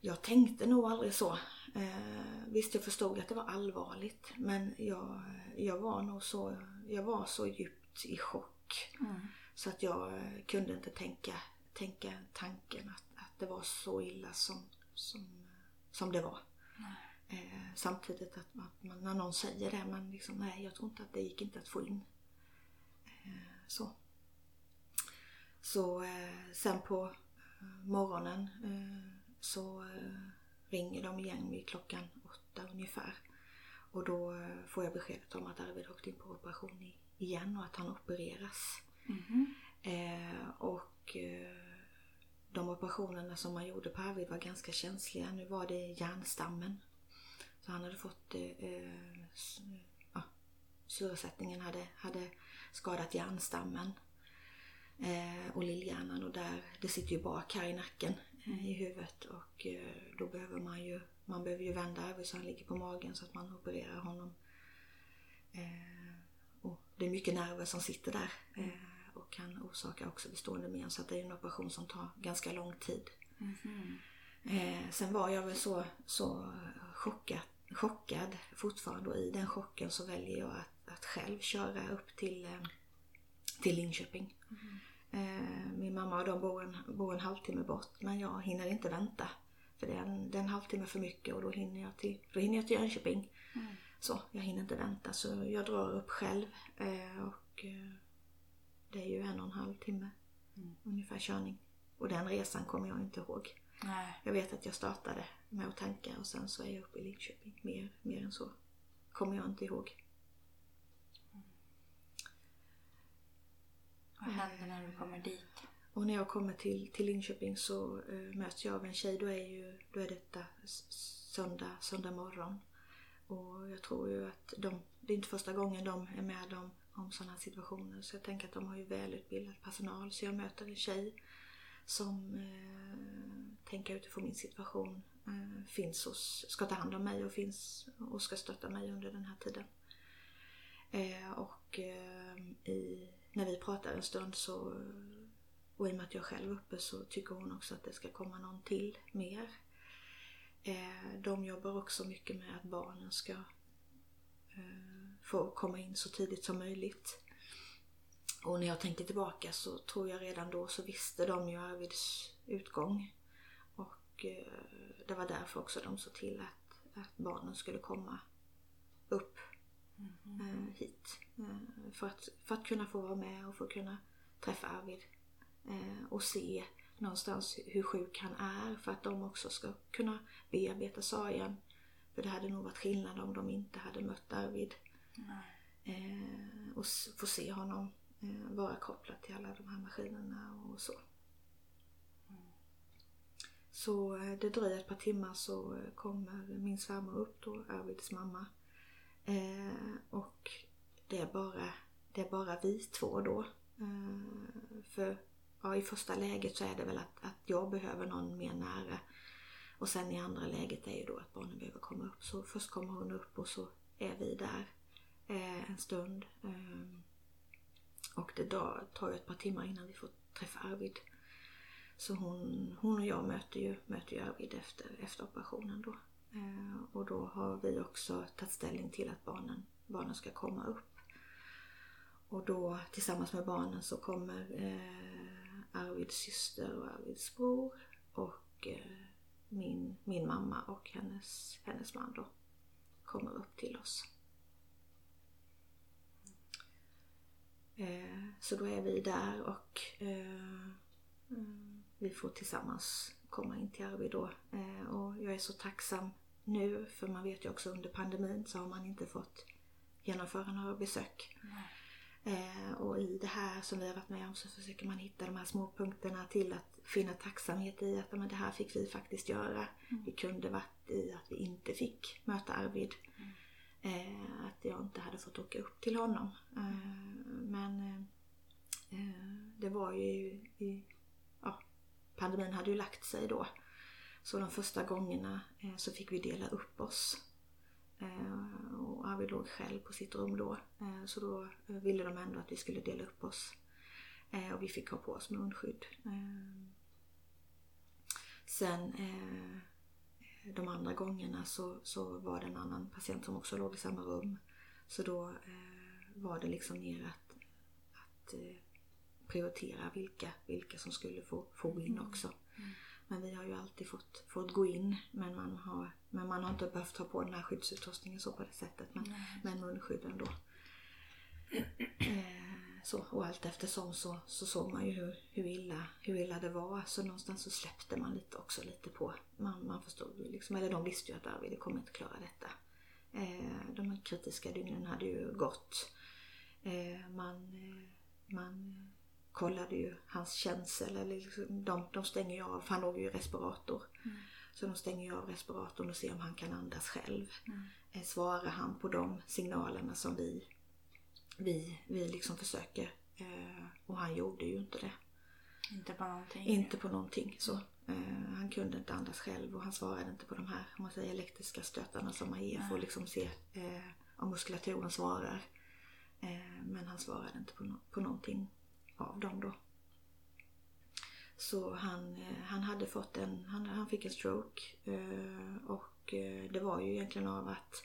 jag tänkte nog aldrig så. Eh, visst, jag förstod att det var allvarligt. Men jag, jag var nog så, jag var så djupt i chock. mm. Så att jag eh, kunde inte tänka, tänka tanken att, att det var så illa som, som, som det var. Eh, samtidigt att, att man, när någon säger det, men liksom, nej jag tror inte att det gick inte att få in. Eh, så. Så eh, sen på eh, morgonen så ringer de igen vid klockan åtta ungefär. Och då får jag beskedet om att Arvid har åkt in på operation igen och att han opereras. Mhm. Eh, och eh, de operationerna som man gjorde på Arvid var ganska känsliga. Nu var det hjärnstammen. Så han hade fått eh, eh, ja, syresättningen hade, hade skadat hjärnstammen eh, och lillhjärnan och där, det sitter ju bak här i nacken eh, i huvudet och då behöver man ju, man behöver ju vända Arvid så han ligger på magen så att man opererar honom. Och det är mycket nerver som sitter där eh, och kan orsaka också bestående men så att det är en operation som tar ganska lång tid. Mhm. Eh, sen var jag väl så, så chockad, chockad fortfarande och i den chocken så väljer jag att, att själv köra upp till, eh, till Linköping. Eh, min mamma och de bor en, bor en halvtimme bort men jag hinner inte vänta. För det är en, det är en halvtimme för mycket och då hinner jag till, då hinner jag till Jönköping. Mm. Så jag hinner inte vänta så jag drar upp själv eh, och eh, det är ju en och en halv timme Mm. ungefär körning. Och den resan kommer jag inte ihåg. Nej. Jag vet att jag startade med att tanka och sen så är jag uppe i Linköping. Mer, mer än så kommer jag inte ihåg. Vad händer när du kommer dit? och när jag kommer till, till Linköping så uh, möts jag av en tjej. Då är, ju, då är detta söndag, söndag morgon. Och jag tror ju att de, det är inte första gången de är med om, om sådana situationer. Så jag tänker att de har ju välutbildad personal. Så jag möter en tjej som eh, tänker utifrån min situation eh, finns hos, ska ta hand om mig och finns och ska stötta mig under den här tiden. Eh, och eh, i, när vi pratar en stund så och i och med att jag själv är uppe så tycker hon också att det ska komma någon till mer. Eh, de jobbar också mycket med att barnen ska få komma in så tidigt som möjligt. Och när jag tänker tillbaka så tror jag redan då så visste de ju Arvids utgång. Och eh, det var därför också de såg till att, att barnen skulle komma upp mm. hit. För att, för att kunna få vara med och få kunna träffa Arvid. Och se någonstans hur sjuk han är för att de också ska kunna bearbeta sorgen. För det hade nog varit skillnad om de inte hade mött Arvid. Eh, och få se honom eh, vara kopplad till alla de här maskinerna och så. Mm. Så eh, det dröjer ett par timmar så kommer min svärmor upp då, Arvids mamma. Eh, och det är, bara, det är bara vi två då. Eh, för ja, i första läget så är det väl att, att jag behöver någon mer nära. Och sen i andra läget är ju då att barnen behöver komma upp. Så först kommer hon upp och så är vi där eh, en stund. Eh, och det tar ju ett par timmar innan vi får träffa Arvid. Så hon, hon och jag möter ju, möter ju Arvid efter, efter operationen då. Eh, och då har vi också tagit ställning till att barnen, barnen ska komma upp. Och då tillsammans med barnen så kommer eh, Arvids syster och Arvids bror och eh, min, min mamma och hennes, hennes man då kommer upp till oss. Eh, så då är vi där och eh, vi får tillsammans komma in till Arvid då. Och jag är så tacksam nu för man vet ju också under pandemin så har man inte fått genomföra några besök. Mm. Eh, och i det här som vi har varit med om så försöker man hitta de här små punkterna till att finna tacksamhet i att men det här fick vi faktiskt göra. Mm. Vi kunde varit i att vi inte fick möta Arvid. Mm. Eh, att jag inte hade fått åka upp till honom. Eh, men eh, det var ju i, ja, pandemin hade ju lagt sig då. Så de första gångerna eh, så fick vi dela upp oss. Eh, och Arvid låg själv på sitt rum då. Eh, så då ville de ändå att vi skulle dela upp oss. Och vi fick ha på oss munskydd. Sen de andra gångerna så, så var det en annan patient som också låg i samma rum. Så då var det liksom ner att, att prioritera vilka, vilka som skulle få, få gå in också. Mm. Men vi har ju alltid fått, fått gå in. Men man, har, men man har inte behövt ha på den här skyddsutrustningen så på det sättet. Men, mm. men munskydd ändå. [clears throat] Eh, så, och allt eftersom så, så såg man ju hur, hur, illa, hur illa det var. Så någonstans så släppte man lite också lite på. Man, man förstod ju liksom, eller de visste ju att Arvid kommer inte klara detta. Eh, de kritiska dygnen hade ju gått. Eh, man, eh, man kollade ju hans känsel. Eller liksom, de, de stänger ju av, för han låg ju i respirator. Mm. Så de stänger ju av respiratorn och ser om han kan andas själv. Mm. Eh, svarar han på de signalerna som vi, vi, vi liksom försöker. Eh, och han gjorde ju inte det. Inte på någonting? Inte på någonting. Så. Eh, han kunde inte andas själv och han svarade inte på de här man säger, elektriska stötarna som man ger för att liksom se eh, om muskulaturen svarar. Men han svarade inte på, no på någonting av dem då. Så han, han hade fått en, han, han fick en stroke och det var ju egentligen av att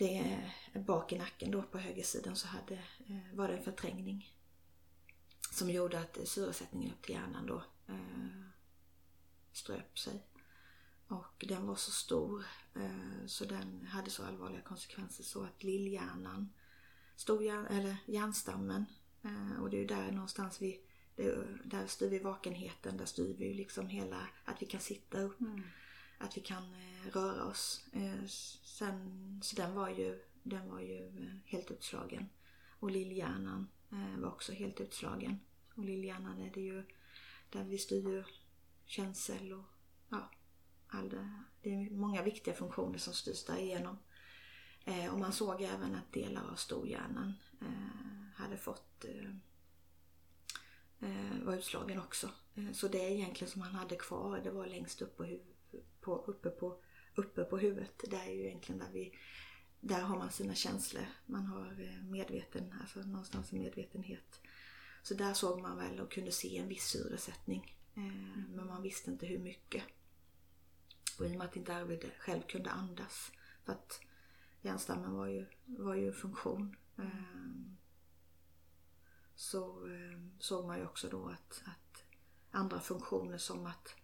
det bak i nacken då på högersidan så hade, eh, var det en förträngning som gjorde att syresättningen upp till hjärnan då eh, ströp sig. Och den var så stor eh, så den hade så allvarliga konsekvenser så att lillhjärnan, storhjärn, eller hjärnstammen Eh, och det är ju där någonstans vi, det, där styr vi vakenheten, där styr vi liksom hela, att vi kan sitta upp. Mm. Att vi kan eh, röra oss. Eh, sen, så den var ju, den var ju eh, helt utslagen. Och lillhjärnan var också helt utslagen. Och lillhjärnan är det ju där vi styr känsel och ja, all det, det är många viktiga funktioner som styrs därigenom. Eh, och man såg även att delar av storhjärnan eh, hade fått eh, var utslagen också. Så det egentligen som han hade kvar det var längst upp på, huvudet på, uppe, på, uppe på huvudet. Det är ju egentligen där vi där har man sina känslor. Man har eh, medveten, alltså någonstans en medvetenhet. Så där såg man väl och kunde se en viss syresättning. Mm. Men man visste inte hur mycket. Och i och med att inte Arvid själv kunde andas. För att hjärnstammen var ju, var ju funktion. Mm. Så såg man ju också då att, att andra funktioner som att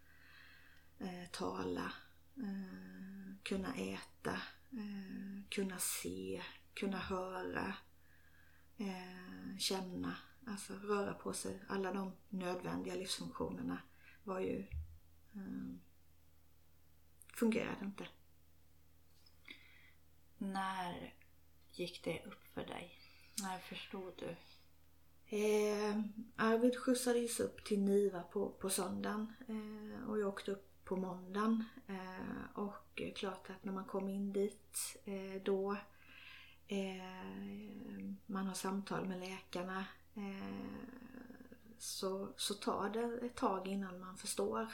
eh, tala, eh, kunna äta, eh, kunna se, kunna höra, eh, känna, alltså röra på sig. Alla de nödvändiga livsfunktionerna var ju eh, fungerade inte. När gick det upp för dig? När förstod du? Eh, Arvid skjutsades upp till Niva på, på söndagen eh, och jag åkte upp på måndagen. Eh, och klart att när man kom in dit eh, då eh, man har samtal med läkarna så, så tar det ett tag innan man förstår.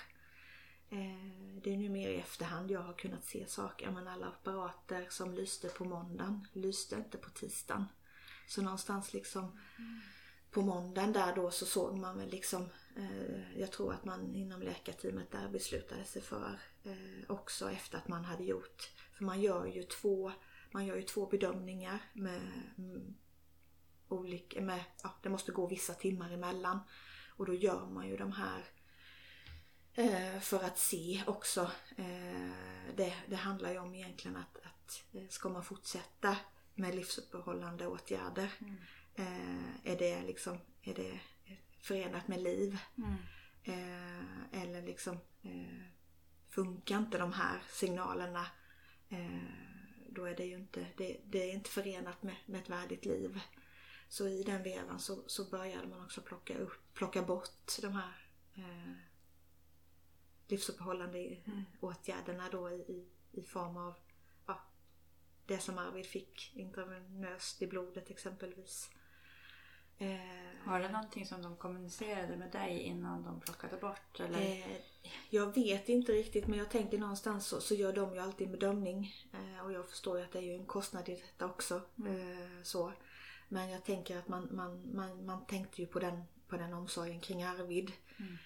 Det är nu mer i efterhand jag har kunnat se saker. Men alla apparater som lyste på måndagen lyste inte på tisdagen. Så någonstans liksom mm. på måndagen där då så såg man väl liksom jag tror att man inom läkarteamet där beslutade sig för eh, också efter att man hade gjort, för man gör ju två, man gör ju två bedömningar med mm, olika, med, ja, det måste gå vissa timmar emellan. Och då gör man ju de här eh, för att se också. Det, det handlar ju om egentligen att, att ska man fortsätta med livsuppehållande åtgärder. Mm. Är det liksom, är det förenat med liv. Mm. Eh, eller liksom eh, funkar inte de här signalerna eh, då är det ju inte, det, det, är inte förenat med, med ett värdigt liv. Så i den vevan så, så började man också plocka, upp, plocka bort de här eh, livsuppehållande mm. åtgärderna då i, i, i form av ja, det som Arvid fick intravenöst i blodet exempelvis. Eh, Var det någonting som de kommunicerade med dig innan de plockade bort? Eller? Eh, jag vet inte riktigt men jag tänker någonstans så, så gör de ju alltid en bedömning. Eh, och jag förstår ju att det är ju en kostnad i detta också. Mm. så. Men jag tänker att man, man, man, man tänkte ju på den, på den omsorgen kring Arvid. Mm.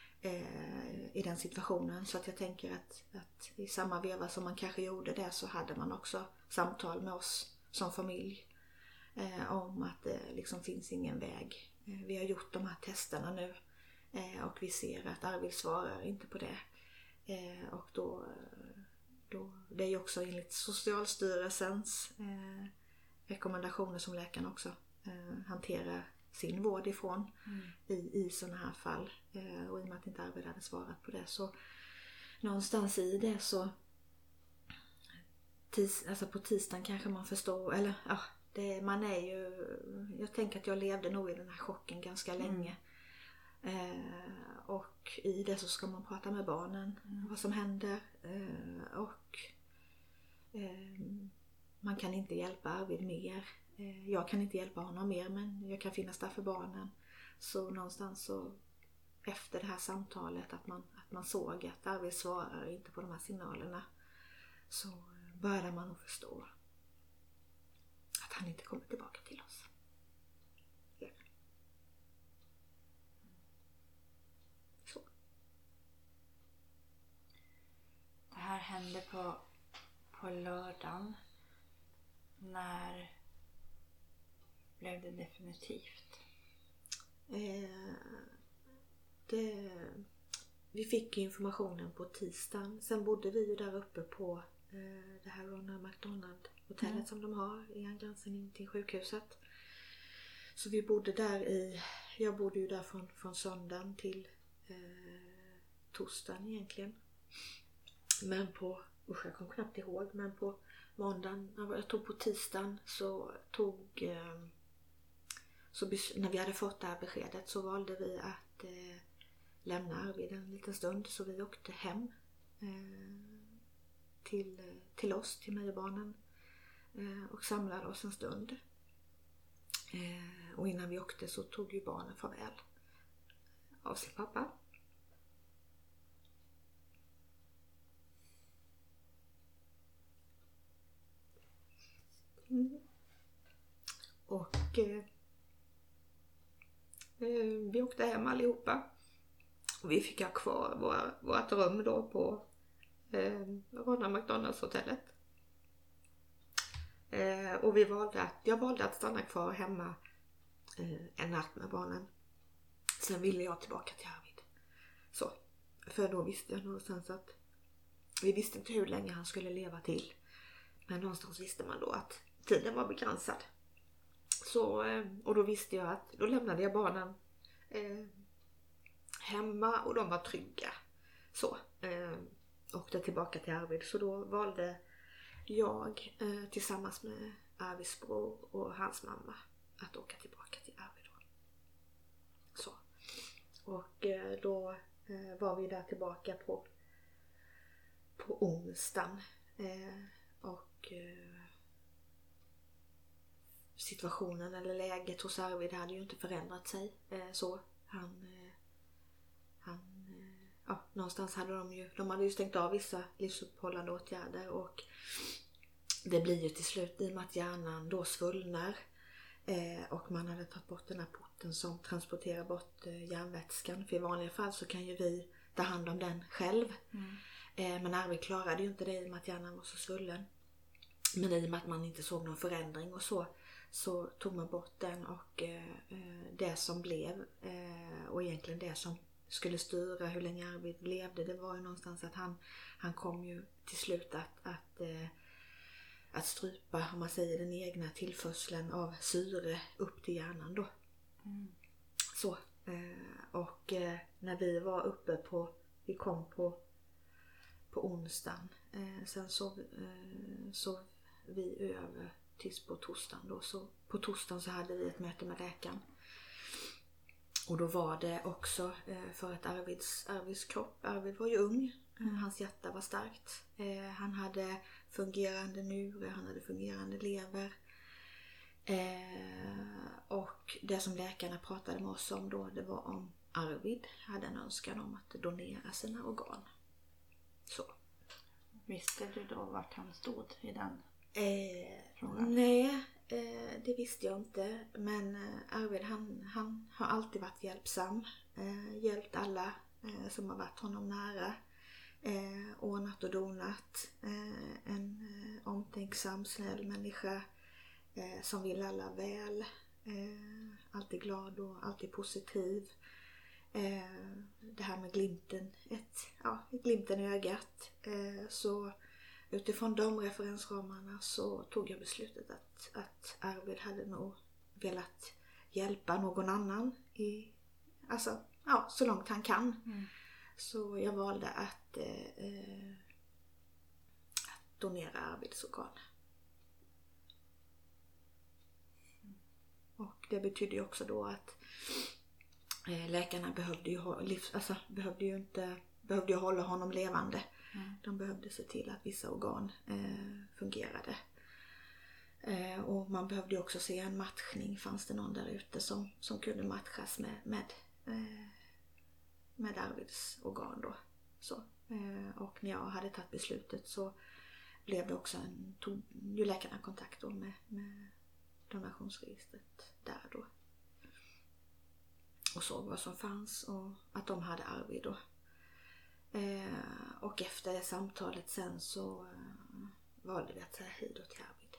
I den situationen. Så att jag tänker att, att i samma veva som man kanske gjorde det så hade man också samtal med oss som familj eh, om att det liksom finns ingen väg. Eh, vi har gjort de här testerna nu eh, och vi ser att Arvid svarar inte på det. Eh, och då, då, det är ju också enligt Socialstyrelsens eh, rekommendationer som läkarna också eh, hanterar sin vård ifrån mm. i, i sådana här fall. och i och med att inte Arvid hade svarat på det så någonstans i det så tis, alltså på tisdagen kanske man förstår, eller ja, det, man är ju, jag tänker att jag levde nog i den här chocken ganska mm. länge. Eh, och i det så ska man prata med barnen, mm. vad som händer. Eh, och eh, man kan inte hjälpa Arvid mer. Eh, jag kan inte hjälpa honom mer men jag kan finnas där för barnen. Så någonstans så efter det här samtalet att man, att man såg att Arvid svarar inte på de här signalerna så började man att förstå han inte kommer tillbaka till oss. Så. Det här hände på, på lördagen. När blev det definitivt? Eh, det, vi fick informationen på tisdagen. Sen bodde vi ju där uppe på eh, det här Ronald McDonald hotellet mm. som de har i angränsning till sjukhuset. Så vi bodde där i, jag bodde ju där från, från söndagen till eh, torsdagen egentligen. Men på, usch jag kommer knappt ihåg, men på måndagen, jag tog på tisdagen så tog eh, så när vi hade fått det här beskedet så valde vi att eh, lämna Arvid en liten stund så vi åkte hem eh, till, till oss, till mig och barnen Eh, och samlade oss en stund. Eh, och innan vi åkte så tog ju barnen farväl av sin pappa. Mm. Och eh, eh, vi åkte hem allihopa. Och vi fick ha kvar vårt rum då på eh, Ronna McDonalds hotellet. Eh, och vi valde att, jag valde att stanna kvar hemma eh, en natt med barnen. Sen ville jag tillbaka till Arvid. Så. För då visste jag någonstans att vi visste inte hur länge han skulle leva till. Men någonstans visste man då att tiden var begränsad. Så, eh, och då visste jag att då lämnade jag barnen eh, hemma och de var trygga. Så. Eh, åkte tillbaka till Arvid. Så då valde jag eh, tillsammans med Arvids bror och hans mamma att åka tillbaka till Arvid. Så. Och eh, då eh, var vi där tillbaka på, på onsdagen. Eh, och eh, situationen eller läget hos Arvid hade ju inte förändrat sig eh, så. Han, ja, någonstans hade de ju, de hade ju stängt av vissa livsuppehållande åtgärder och det blir ju till slut i och med att hjärnan då svullnar eh, och man hade tagit bort den här porten som transporterar bort eh, järnvätskan. För i vanliga fall så kan ju vi ta hand om den själv. Mm. Eh, men Arvid klarade ju inte det i och med att hjärnan var så svullen. Men i och med att man inte såg någon förändring och så så tog man bort den och eh, eh, det som blev eh, och egentligen det som skulle styra hur länge Arvid levde det var ju någonstans att han, han kom ju till slut att, att, att strypa, om man säger den egna tillförseln av syre upp till hjärnan då. Mm. Så. Och när vi var uppe på, vi kom på, på onsdagen, sen sov, sov vi över tills på torsdagen då. Så på torsdagen så hade vi ett möte med läkaren. Och då var det också eh, för att Arvids, Arvids kropp, Arvid var ju ung, mm. hans hjärta var starkt. Eh, han hade fungerande njure, han hade fungerande lever. Eh, och det som läkarna pratade med oss om då, det var om Arvid hade en önskan om att donera sina organ. Så. Visste du då vart han stod i den Eh, nej, eh, det visste jag inte. Men eh, Arvid han, han har alltid varit hjälpsam. Eh, hjälpt alla eh, som har varit honom nära. Eh, ordnat och donat. Eh, en eh, omtänksam, snäll människa eh, som vill alla väl. Eh, alltid glad och alltid positiv. Eh, det här med glimten, ett, ja, glimten i ögat. så utifrån de referensramarna så tog jag beslutet att, att Arvid hade nog velat hjälpa någon annan i, alltså, ja, så långt han kan. Mm. Så jag valde att, eh, att donera Arvids organ. Och det betydde ju också då att eh, läkarna behövde ju, alltså, behövde ju inte behövde ju hålla honom levande. Mm. De behövde se till att vissa organ eh, fungerade. Eh, och man behövde också se en matchning. Fanns det någon där ute som, som kunde matchas med, med, eh, med Arvids organ då. Så. Eh, och när jag hade tagit beslutet så blev det också en, tog ju läkarna kontakt då med, med donationsregistret där då. Och såg vad som fanns och att de hade Arvid då. Eh, och efter det samtalet sen så eh, valde vi att säga hej då till Arvid.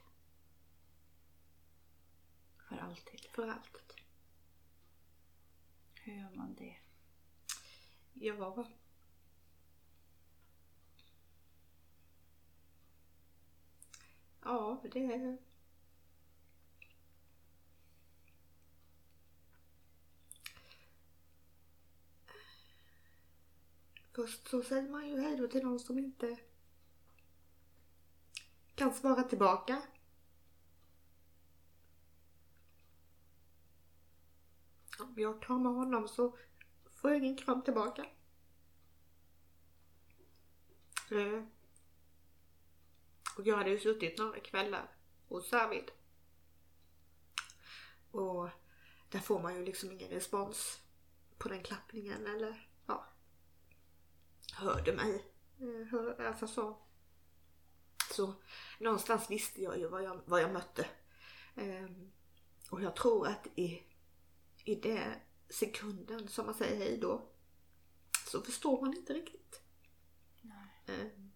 För alltid? För alltid. Hur gör man det? Ja... Ja, det... Först så säger man ju hejdå till någon som inte kan svara tillbaka. Om jag kramar honom så får jag ingen kram tillbaka. Eh. Och jag hade ju suttit några kvällar hos Arvid. Och där får man ju liksom ingen respons på den klappningen eller. Hörde mig. Hör, alltså så. Så någonstans visste jag ju vad jag, vad jag mötte. Um, och jag tror att i, i det sekunden som man säger hej då så förstår man inte riktigt. Um,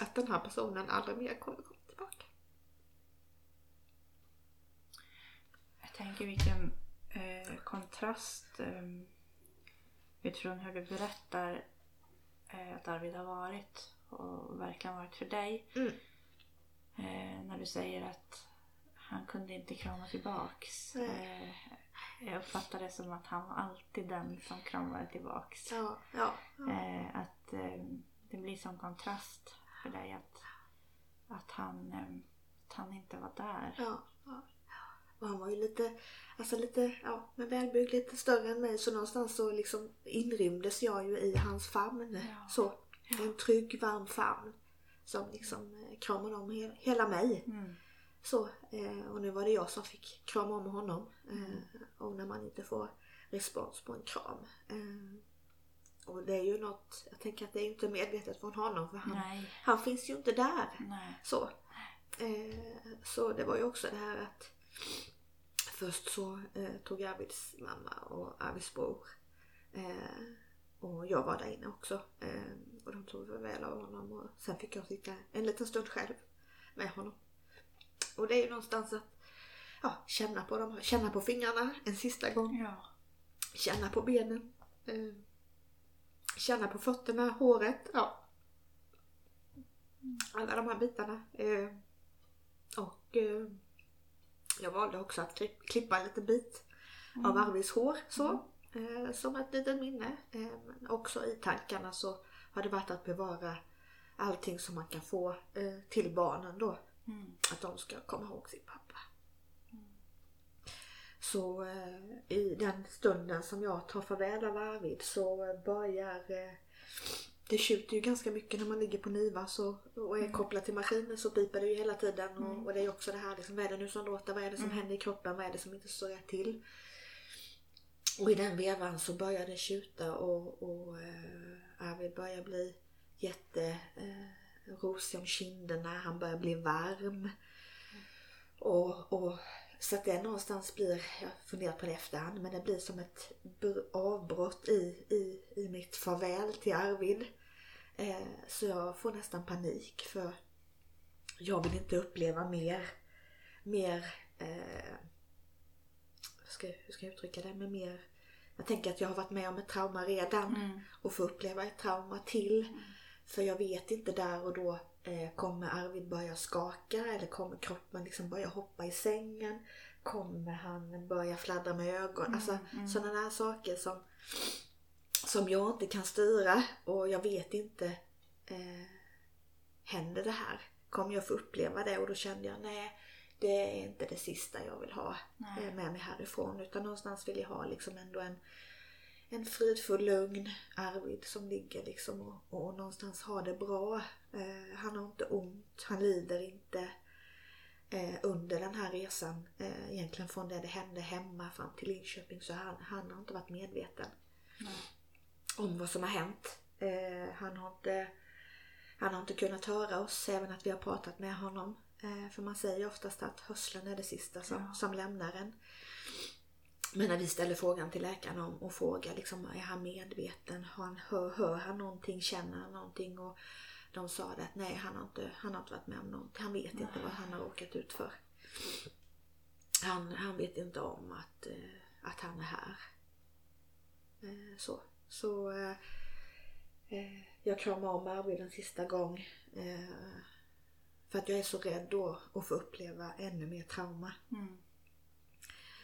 att den här personen aldrig mer kommer komma tillbaka. Jag tänker vilken eh, kontrast eh, utifrån hur du berättar att Arvid har varit och verkligen varit för dig. Mm. Eh, när du säger att han kunde inte krama tillbaks. Eh, jag uppfattar det som att han var alltid den som kramade tillbaks. Ja, ja, ja. Eh, att eh, det blir som kontrast för dig att, att, han, eh, att han inte var där. Och han var ju lite, alltså lite, ja, men välbyggd, lite större än mig så någonstans så liksom inrymdes jag ju i hans famn. Ja. Så, en trygg, varm famn som liksom eh, kramade om he hela mig. Mm. Så, eh, och nu var det jag som fick krama om honom. Eh, och när man inte får respons på en kram. Och det är ju något, jag tänker att det är inte medvetet från honom för han, Nej. han finns ju inte där. Nej. Så. Så det var ju också det här att först så eh, tog Arvids mamma och Arvids bror eh, och jag var där inne också. Eh, och de tog väl av honom och sen fick jag sitta en liten stund själv med honom. Och det är ju någonstans att ja, känna på dem, känna på fingrarna en sista gång. Ja. Känna på benen. Eh, känna på fötterna, håret. Ja. Alla de här bitarna. Eh, och eh, jag valde också att klipp, klippa en liten bit av Arvids hår så. Eh, som ett litet minne. Eh, men också i tankarna så har det varit att bevara allting som man kan få eh, till barnen då. Mm. Att de ska komma ihåg sin pappa. Så eh, i den stunden som jag tar farväl av Arvid så börjar eh, det tjuter ju ganska mycket när man ligger på Niva så, och är kopplad till maskinen så piper det ju hela tiden. Och, och det är ju också det här liksom, vad är det nu som låter? Vad är det som händer i kroppen? Vad är det som inte står rätt till? Och i den vevan så börjar det tjuta och, och eh, Arvid börjar bli jätte eh, om kinderna. Han börjar bli varm. Och, och, så att det någonstans blir, jag har funderat på det efterhand, men det blir som ett br- avbrott i, i, i mitt farväl till Arvid. Eh, så jag får nästan panik för jag vill inte uppleva mer, mer, eh, hur, ska, hur ska jag uttrycka det, med mer jag tänker att jag har varit med om ett trauma redan Mm. och får uppleva ett trauma till. För jag vet inte där och då kommer Arvid börja skaka eller kommer kroppen liksom börja hoppa i sängen? Kommer han börja fladdra med ögonen? Alltså sådana där saker som, som jag inte kan styra och jag vet inte eh, händer det här? Kommer jag få uppleva det? Och då kände jag nej, det är inte det sista jag vill ha Nej. eh, med mig härifrån utan någonstans vill jag ha liksom ändå en en fridfull, lugn Arvid som ligger liksom och, och någonstans har det bra. Eh, han har inte ont, han lider inte eh, under den här resan. Eh, egentligen från det det hände hemma fram till Linköping så han, han har inte varit medveten om vad som har hänt. Eh, han, har inte, han har inte kunnat höra oss även att vi har pratat med honom. Eh, för man säger oftast att hörseln är det sista som, Ja. som lämnar en. Men när vi ställer frågan till läkaren om och frågar liksom, är han medveten? Har han, hör, hör han någonting? Känner han någonting? Och de sa det att nej, han har inte, han har inte varit med om någonting. Han vet inte vad han har råkat ut för. Han, han vet inte om att, eh, att han är här. Eh, så så eh, jag kramar om Arvid en sista gång. För att jag är så rädd då att få uppleva ännu mer trauma. Mm.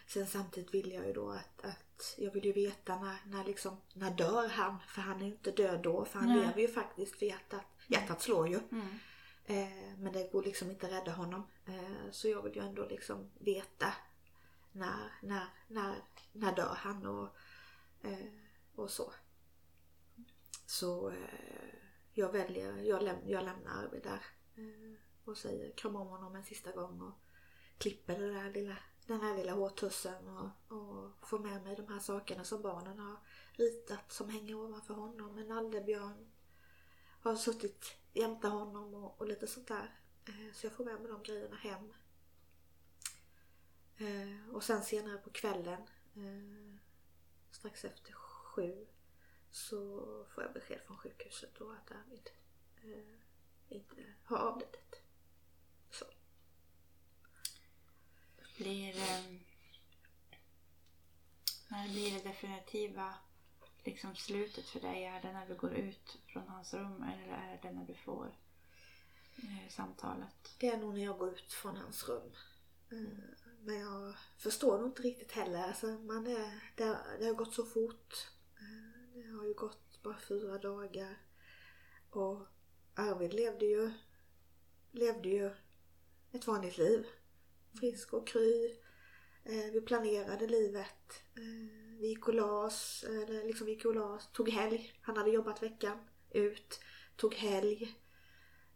Sen samtidigt vill jag ju då att, att jag vill ju veta när, när, liksom, när dör han? För han är inte död då, för han Nej. lever ju faktiskt för hjärtat. Hjärtat slår ju. Mm. Eh, men det går liksom inte att rädda honom. Eh, så jag vill ju ändå liksom veta när, när, när, när dör han och, eh, och så. Så eh, jag väljer, jag, läm, jag lämnar Arvid där eh, och säger kram om honom en sista gång och klipper det där lilla, den här lilla hårtussen och, och får med mig de här sakerna som barnen har ritat som hänger ovanför honom. En nallebjörn har suttit jämte honom och, och lite sånt där. Eh, så jag får med mig de grejerna hem. Eh, och sen senare på kvällen eh, strax efter sju så får jag besked från sjukhuset då att Arvid eh, inte har avlidit. Så. Blir, eh, när blir det definitiva liksom slutet för dig? Är det när du går ut från hans rum eller är det när du får eh, samtalet? Det är nog när jag går ut från hans rum. Mm. Men jag förstår nog inte riktigt heller. Alltså man är, det, det har gått så fort. Eh, det har ju gått bara fyra dagar. Och Arvid levde ju, levde ju ett vanligt liv. Frisk och kry. Eh, vi planerade livet vi gick och las, eller liksom gick och las, tog helg. Han hade jobbat veckan ut, tog helg.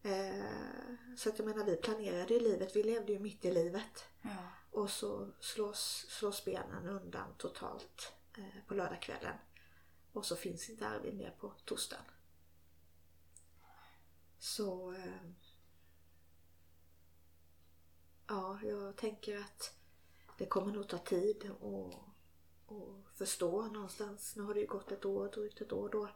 Eh, så att jag menar vi planerade ju livet, vi levde ju mitt i livet. Ja. Och så slås, slås benen undan totalt eh, på lördagskvällen. Och så finns inte Arvid mer på torsdagen. Så... Eh, ja, jag tänker att det kommer nog ta tid och och förstå någonstans. Nu har det ju gått ett år, drygt ett år då.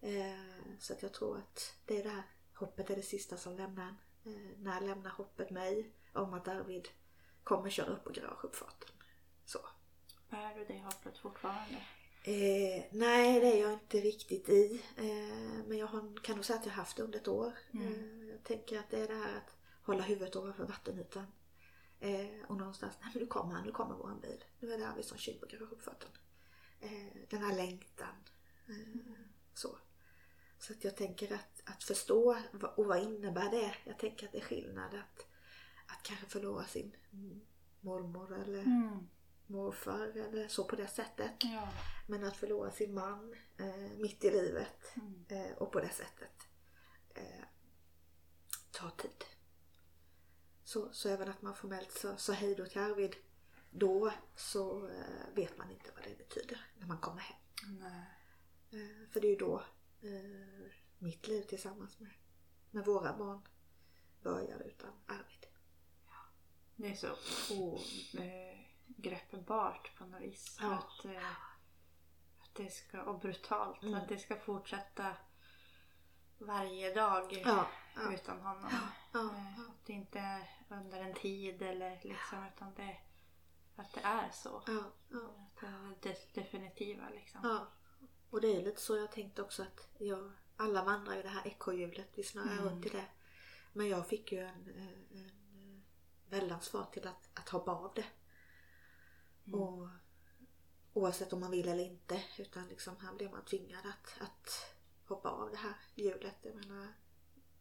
Eh, så att jag tror att det är det här hoppet är det sista som lämnar en. Eh, när lämnar hoppet mig om att Arvid kommer köra upp på garageuppfarten. Så. Är du det hoppet fortfarande? Eh, nej, det är jag inte riktigt i. Eh, men jag har, kan nog säga att jag har haft det under ett år. Mm. Jag tänker att det är det här att hålla huvudet ovanför vattenytan. Eh, och någonstans, nej men nu kommer han, nu kommer våran bil. Nu är det Arvid som kör på garageuppfarten. Eh, den här längtan. Eh, så. Så att jag tänker att, att förstå och vad innebär det? Jag tänker att det är skillnad att, att kanske förlora sin mormor eller mm. morfar eller så på det sättet. Ja. Men att förlora sin man eh, mitt i livet mm. eh, och på det sättet eh, tar tid. Så, så även att man formellt sa, sa hej då till Arvid då så eh, vet man inte vad det betyder när man kommer hem. Eh, för det är ju då eh, mitt liv tillsammans med, med våra barn börjar utan Arvid. Ja. Det är så ogreppbart på något vis. Ja. Att, eh, att det ska, och brutalt. Mm. Att det ska fortsätta varje dag ja, ja. utan honom. Ja, att det inte är under en tid eller liksom utan det, att det är så. Det är det definitiva liksom. Ja. Och det är lite så jag tänkte också att jag, alla vandrar ju det här ekorrhjulet, vi snurrar mm. runt i det. Men jag fick ju en, en väldans fart till att, att hoppa av det. Mm. Och, oavsett om man vill eller inte. Utan liksom här blev man tvingad att, att hoppa av det här hjulet. Jag menar,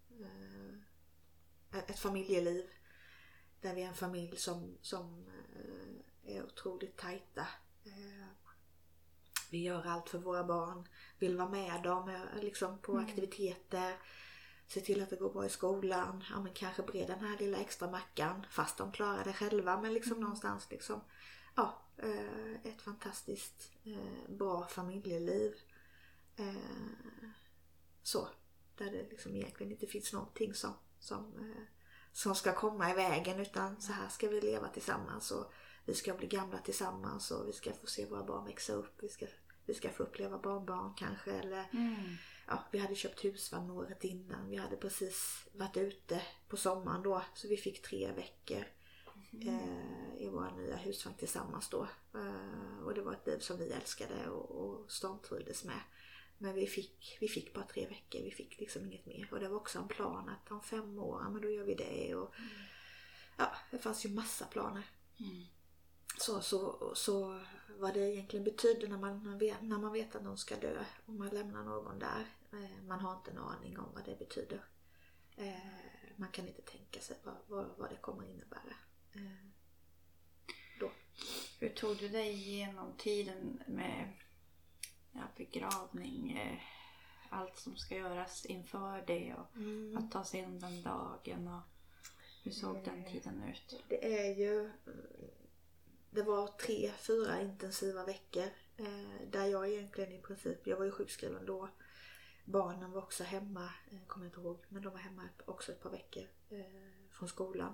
eh, ett familjeliv där vi är en familj som, som eh, är otroligt tajta. Eh, vi gör allt för våra barn, vill vara med dem liksom på mm. aktiviteter. Se till att det går bra i skolan. Ja, men kanske bre den här lilla extra mackan fast de klarar det själva. Men liksom mm. någonstans liksom, ja, ett fantastiskt bra familjeliv. Så. Där det liksom egentligen inte finns någonting som, som, eh, som ska komma i vägen utan så här ska vi leva tillsammans och vi ska bli gamla tillsammans och vi ska få se våra barn växa upp. Vi ska, vi ska få uppleva barnbarn kanske eller mm. ja, vi hade köpt husvagn året innan. Vi hade precis varit ute på sommaren då så vi fick tre veckor mm. eh, i vår nya husvagn tillsammans då. Eh, och det var ett liv som vi älskade och, och stormtrivdes med. Men vi fick, vi fick bara tre veckor, vi fick liksom inget mer. Och det var också en plan att om fem år, men då gör vi det. Och, mm. Ja, det fanns ju massa planer. Mm. Så, så, så vad det egentligen betyder när man, vet, när man vet att någon ska dö och man lämnar någon där. Eh, man har inte en aning om vad det betyder. Eh, man kan inte tänka sig vad, vad, vad det kommer innebära. Eh, då. Hur tog du dig igenom tiden med ja, begravning? Eh, allt som ska göras inför det och Mm. att ta sig igenom den dagen. Och hur såg den tiden ut? Det är ju... Det var tre, fyra intensiva veckor eh, där jag egentligen i princip, jag var ju sjukskriven då. Barnen var också hemma, eh, kommer jag inte ihåg, men de var hemma också ett par veckor från skolan.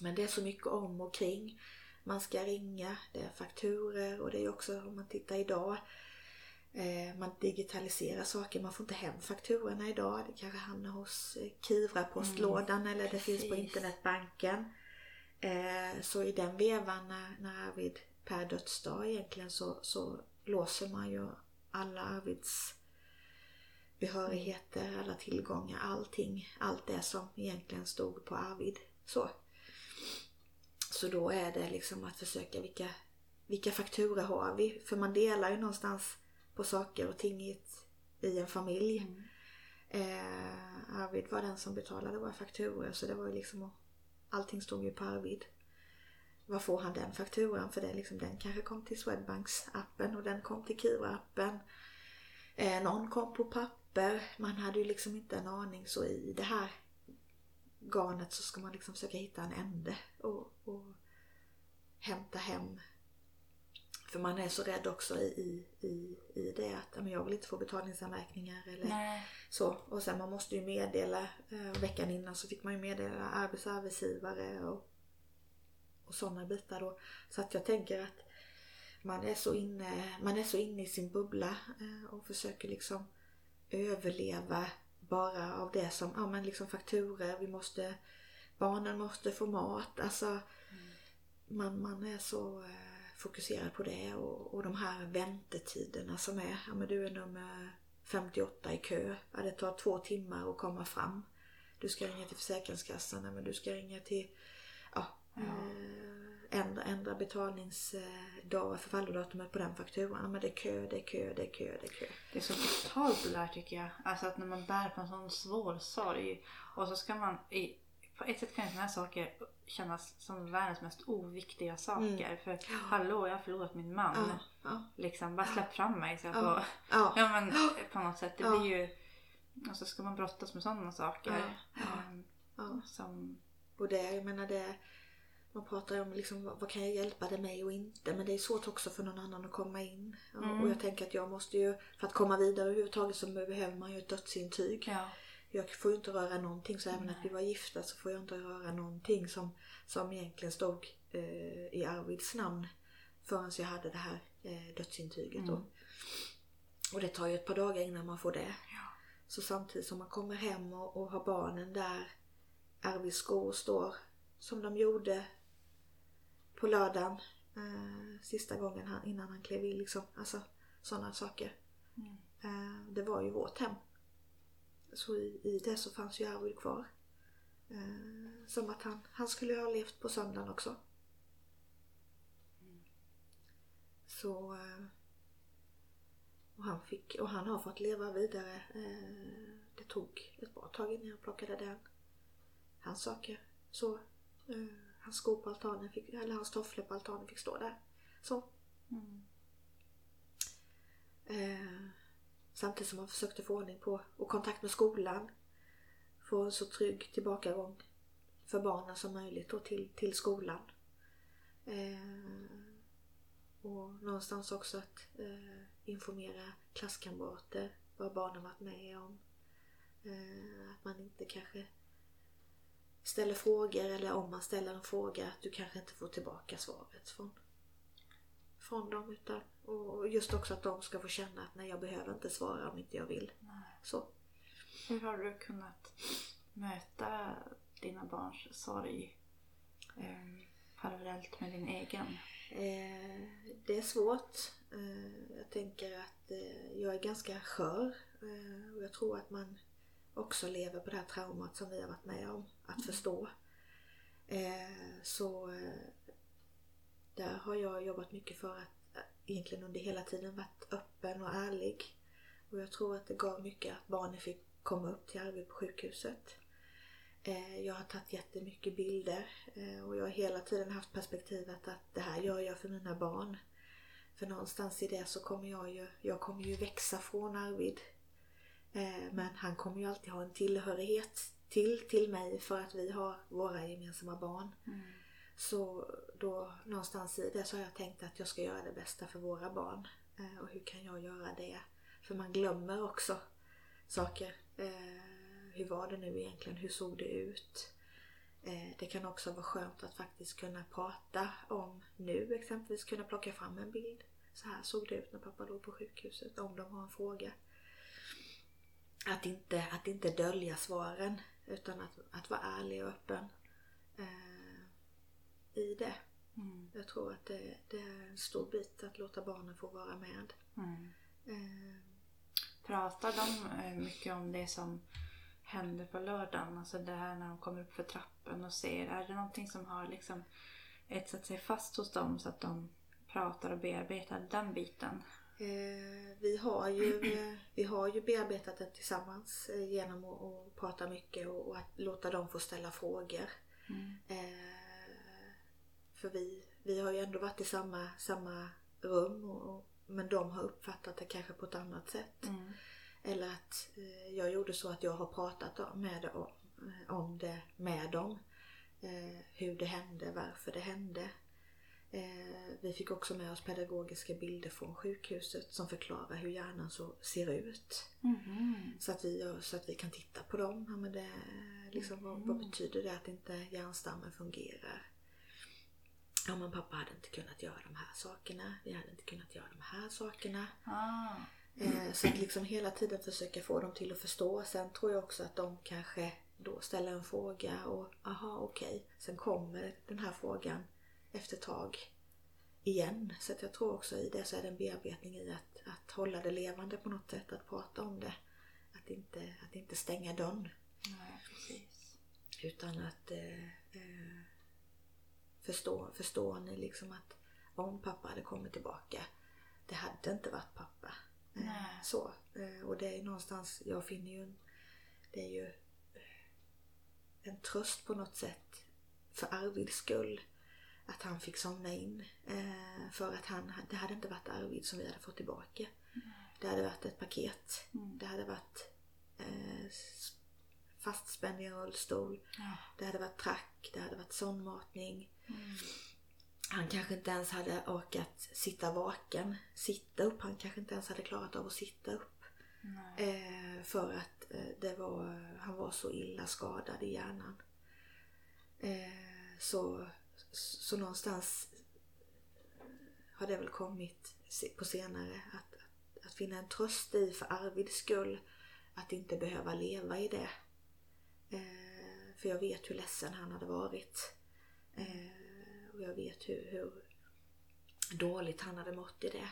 Men det är så mycket om och kring. Man ska ringa, det är fakturer och det är också om man tittar idag. Eh, man digitaliserar saker, man får inte hem fakturorna idag. Det kanske hamnar hos eh, Kivra-postlådan eller det finns på precis. internetbanken. Eh, så i den vevan när, när Arvid per dödsdag egentligen så, så låser man ju alla Arvids behörigheter, alla tillgångar, allting. Allt det som egentligen stod på Arvid. Så. Så då är det liksom att försöka vilka, vilka fakturor har vi? För man delar ju någonstans på saker och ting i, ett, i en familj. Mm. Eh, Arvid var den som betalade våra fakturor så det var ju liksom Allting stod ju på Arvid. Var får han den fakturan? För det liksom, den kanske kom till Swedbanks appen och den kom till Kivra-appen. Eh, någon kom på papper. Man hade ju liksom inte en aning så i det här garnet så ska man liksom försöka hitta en ände och, och hämta hem. För man är så rädd också i, i, i, det att "Ja, men jag vill inte få betalningsanmärkningar eller Nej. så. Och sen man måste ju meddela, eh, veckan innan så fick man ju meddela arbets och arbetsgivare och, och sådana bitar då. Så att jag tänker att man är så inne, man är så inne i sin bubbla eh, och försöker liksom överleva bara av det som, ja men liksom fakturer, vi måste, barnen måste få mat. Alltså man, man är så fokuserad på det och, och de här väntetiderna som är, ja men du är nummer 58 i kö. Ja, det tar två timmar att komma fram. Du ska ringa till Försäkringskassan, ja, men du ska ringa till ja, eh, ändra, ändra betalningsdag, förfallodatumet på den fakturan. Ja, men det är kö, det är kö, det är kö, det är kö. Det är så brutalt det där tycker jag. Alltså att när man bär på en sån svår sorg och så ska man i, på ett sätt kan sådana här saker kännas som världens mest oviktiga saker. För hallå, jag har förlorat min man. Ja, ja, Liksom, bara släpp fram mig. Så Ja. ja. ja men på något sätt. Det blir ju... Och så ska man brottas med sådana saker. Ehm, ja. Som... Och det, jag menar det, man pratar ju om liksom, vad kan jag hjälpa dig med och inte. Men det är svårt också för någon annan att komma in. Och- Mm. Och jag tänker att jag måste ju, för att komma vidare överhuvudtaget så behöver man ju ett dödsintyg. Ja. Jag får ju inte röra någonting så även att vi var gifta så får jag inte röra någonting som, som egentligen stod eh, i Arvids namn förrän jag hade det här eh, dödsintyget. Då. Och det tar ju ett par dagar innan man får det. Ja. Så samtidigt som man kommer hem och, och har barnen där Arvids skor står som de gjorde på lördagen eh, sista gången han, innan han klev in. Liksom. Alltså sådana saker. Mm. Eh, det var ju vårt hem. Så i, i det så fanns ju Arvid kvar. Eh, som att han, han skulle ha levt på söndagen också. Så... Eh, och han, fick, och han har fått leva vidare. Eh, det tog ett bra tag innan jag plockade den. Hans saker. Så. Eh, hans skor på altanen fick, eller hans tofflor på altanen fick stå där. Så. Mm. Eh, samtidigt som man försökte få ordning på och kontakt med skolan. Få en så trygg tillbakagång för barnen som möjligt då till, till skolan. Eh, och någonstans också att eh, informera klasskamrater vad barnen varit med om. Eh, att man inte kanske ställer frågor eller om man ställer en fråga att du kanske inte får tillbaka svaret från från dem. Utan, och just också att de ska få känna att nej, jag behöver inte svara om inte jag vill. Nej. Så. Hur har du kunnat möta dina barns sorg eh, parallellt med din egen? Eh, det är svårt. Eh, jag tänker att eh, jag är ganska skör. Eh, och jag tror att man också lever på det här traumat som vi har varit med om. Att förstå. Eh, så där har jag jobbat mycket för att egentligen under hela tiden varit öppen och ärlig. Och jag tror att det gav mycket att barnen fick komma upp till Arvid på sjukhuset. Eh, jag har tagit jättemycket bilder eh, och jag har hela tiden haft perspektivet att det här gör jag för mina barn. För någonstans i det så kommer jag ju, jag kommer ju växa från Arvid. Eh, men han kommer ju alltid ha en tillhörighet till, till mig för att vi har våra gemensamma barn. Mm. Så då någonstans i det så har jag tänkt att jag ska göra det bästa för våra barn. Eh, och hur kan jag göra det? För man glömmer också saker. Eh, hur var det nu egentligen? Hur såg det ut? Eh, det kan också vara skönt att faktiskt kunna prata om nu exempelvis kunna plocka fram en bild. Så här såg det ut när pappa låg på sjukhuset om de har en fråga. Att inte, att inte dölja svaren utan att, att vara ärlig och öppen eh, i det. Mm. Jag tror att det, det, är en stor bit att låta barnen få vara med. Mm. Eh, Pratar de eh, mycket om det som händer på lördagen? Alltså det här när de kommer upp för trappen och ser. Är det någonting som har liksom etsat sig fast hos dem så att de pratar och bearbetar den biten? Eh, vi, har ju, [clears throat] vi har ju bearbetat det tillsammans eh, genom att, att prata mycket och, och att låta dem få ställa frågor. Mm. Eh, för vi, vi har ju ändå varit i samma, samma rum och, och, men de har uppfattat det kanske på ett annat sätt. Mm. Eller att eh, jag gjorde så att jag har pratat med, om, eh, om det med dem. Eh, hur det hände, varför det hände. Eh, vi fick också med oss pedagogiska bilder från sjukhuset som förklarar hur hjärnan så ser ut. Mhm. Så att vi, så att vi kan titta på dem. Ja, men det, liksom, vad, vad betyder det att inte hjärnstammen fungerar? Ja men pappa hade inte kunnat göra de här sakerna. Vi hade inte kunnat göra de här sakerna. Ah. Eh, så att liksom hela tiden försöka få dem till att förstå. Sen tror jag också att de kanske då ställer en fråga och aha okej. Sen kommer den här frågan efter ett tag igen. Så att jag tror också i det så är det en bearbetning i att, att hålla det levande på något sätt. Att prata om det. Att inte, att inte stänga dörren. Nej, precis. Utan att eh, eh, förstå, förstå ni liksom att om pappa hade kommit tillbaka. Det hade inte varit pappa. Eh, Nej. så. Eh, och det är någonstans, jag finner ju en, det är ju eh, en tröst på något sätt för Arvids skull. Att han fick somna in. Eh, för att han, det hade inte varit Arvid som vi hade fått tillbaka. Det hade varit ett paket. Mm. Det hade varit eh, fastspänd i en rullstol. Ja. Det hade varit track, det hade varit sondmatning. Han kanske inte ens hade orkat sitta vaken, sitta upp. Han kanske inte ens hade klarat av att sitta upp. Eh, för att eh, det var, han var så illa skadad i hjärnan. Eh, så, så någonstans har det väl kommit på senare att, att, att finna en tröst i för Arvids skull. Att inte behöva leva i det. Eh, för jag vet hur ledsen han hade varit. Eh, och jag vet hur, hur dåligt han hade mått i det.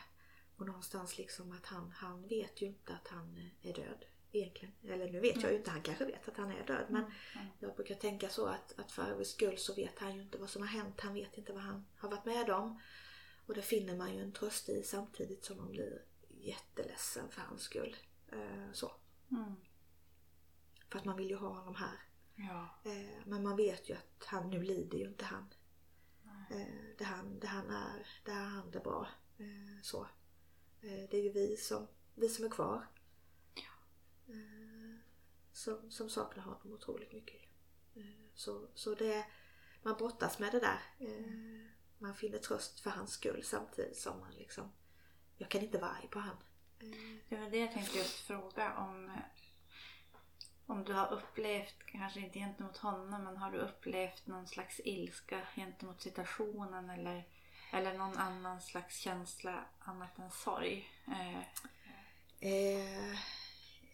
Och någonstans liksom att han, han vet ju inte att han är död egentligen. Eller nu vet jag ju inte, han kanske vet att han är död. Men Mm. jag brukar tänka så att, att för Arvids skull så vet han ju inte vad som har hänt. Han vet inte vad han har varit med om. Och det finner man ju en tröst i samtidigt som man blir jätteledsen för hans skull. Eh, så. Mm. För att man vill ju ha honom här. Ja. Eh, men man vet ju att han, nu lider ju inte han. Eh, det, han det han är, det är han det bra. Eh, så. Det är ju vi som, vi som är kvar. Eh, som, som saknar honom otroligt mycket. Så, så det, man brottas med det där. Eh, man finner tröst för hans skull samtidigt som man liksom, jag kan inte vara arg på han. Det var det jag tänkte just fråga om. Om du har upplevt, kanske inte gentemot honom, men har du upplevt någon slags ilska gentemot situationen eller, eller någon annan slags känsla annat än sorg? Eh, Eh,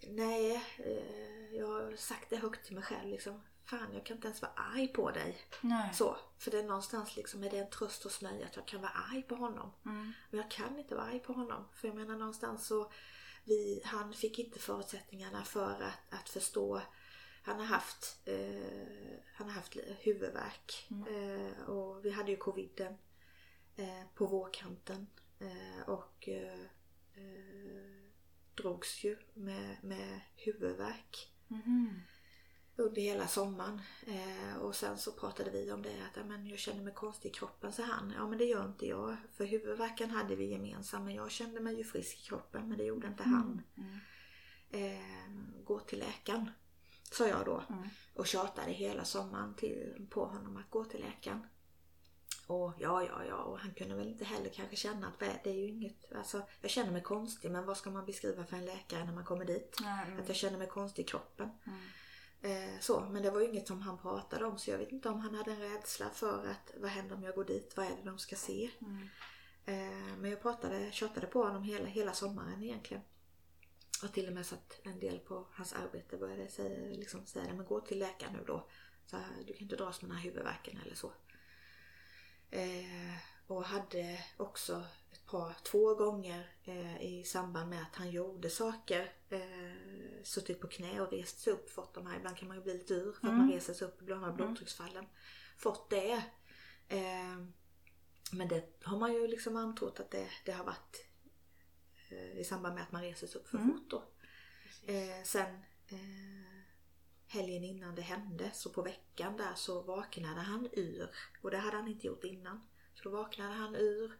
nej, eh, jag har sagt det högt till mig själv liksom. Fan, jag kan inte ens vara arg på dig. nej. Så, för det är någonstans liksom är det en tröst hos mig att jag kan vara arg på honom. Mm. Men jag kan inte vara arg på honom. För jag menar någonstans så, vi, han fick inte förutsättningarna för att, att förstå. Han har haft, eh, han har haft huvudvärk. Eh, och vi hade ju coviden eh, på vårkanten. Eh, och eh, eh, drogs ju med, med huvudvärk Mhm. Under hela sommaren. Eh, och sen så pratade vi om det att men jag känner mig konstig i kroppen, så han. Ja men det gör inte jag. För huvudvärken hade vi gemensamt men jag kände mig ju frisk i kroppen men det gjorde inte han. Mm. Eh, gå till läkaren, sa jag då. Mm. Och tjatade hela sommaren till, på honom att gå till läkaren. Och ja, ja, ja. Och han kunde väl inte heller kanske känna att "Vad, det är ju inget... Alltså, jag känner mig konstig men vad ska man beskriva för en läkare när man kommer dit? Mm. Att jag känner mig konstig i kroppen. Mm. Eh, så, men det var ju inget som han pratade om så jag vet inte om han hade en rädsla för att vad händer om jag går dit? Vad är det de ska se? Mm. Eh, men jag pratade, tjatade på honom hela, hela sommaren egentligen. Och till och med satt en del på hans arbete började säga, liksom säga men gå till läkaren nu då. Så här, du kan inte dras med den här huvudvärken eller så. Eh, och hade också par, två gånger eh, i samband med att han gjorde saker eh, suttit på knä och rest sig upp, fått de här, ibland kan man ju bli lite ur för att Mm. man reser sig upp, ibland har blodtrycksfallen. Fått det. Eh, men det har man ju liksom antrott att det, det har varit eh, i samband med att man reser sig upp för Mm. fort då. Eh, sen eh, helgen innan det hände, så på veckan där så vaknade han ur. Och det hade han inte gjort innan. Så då vaknade han ur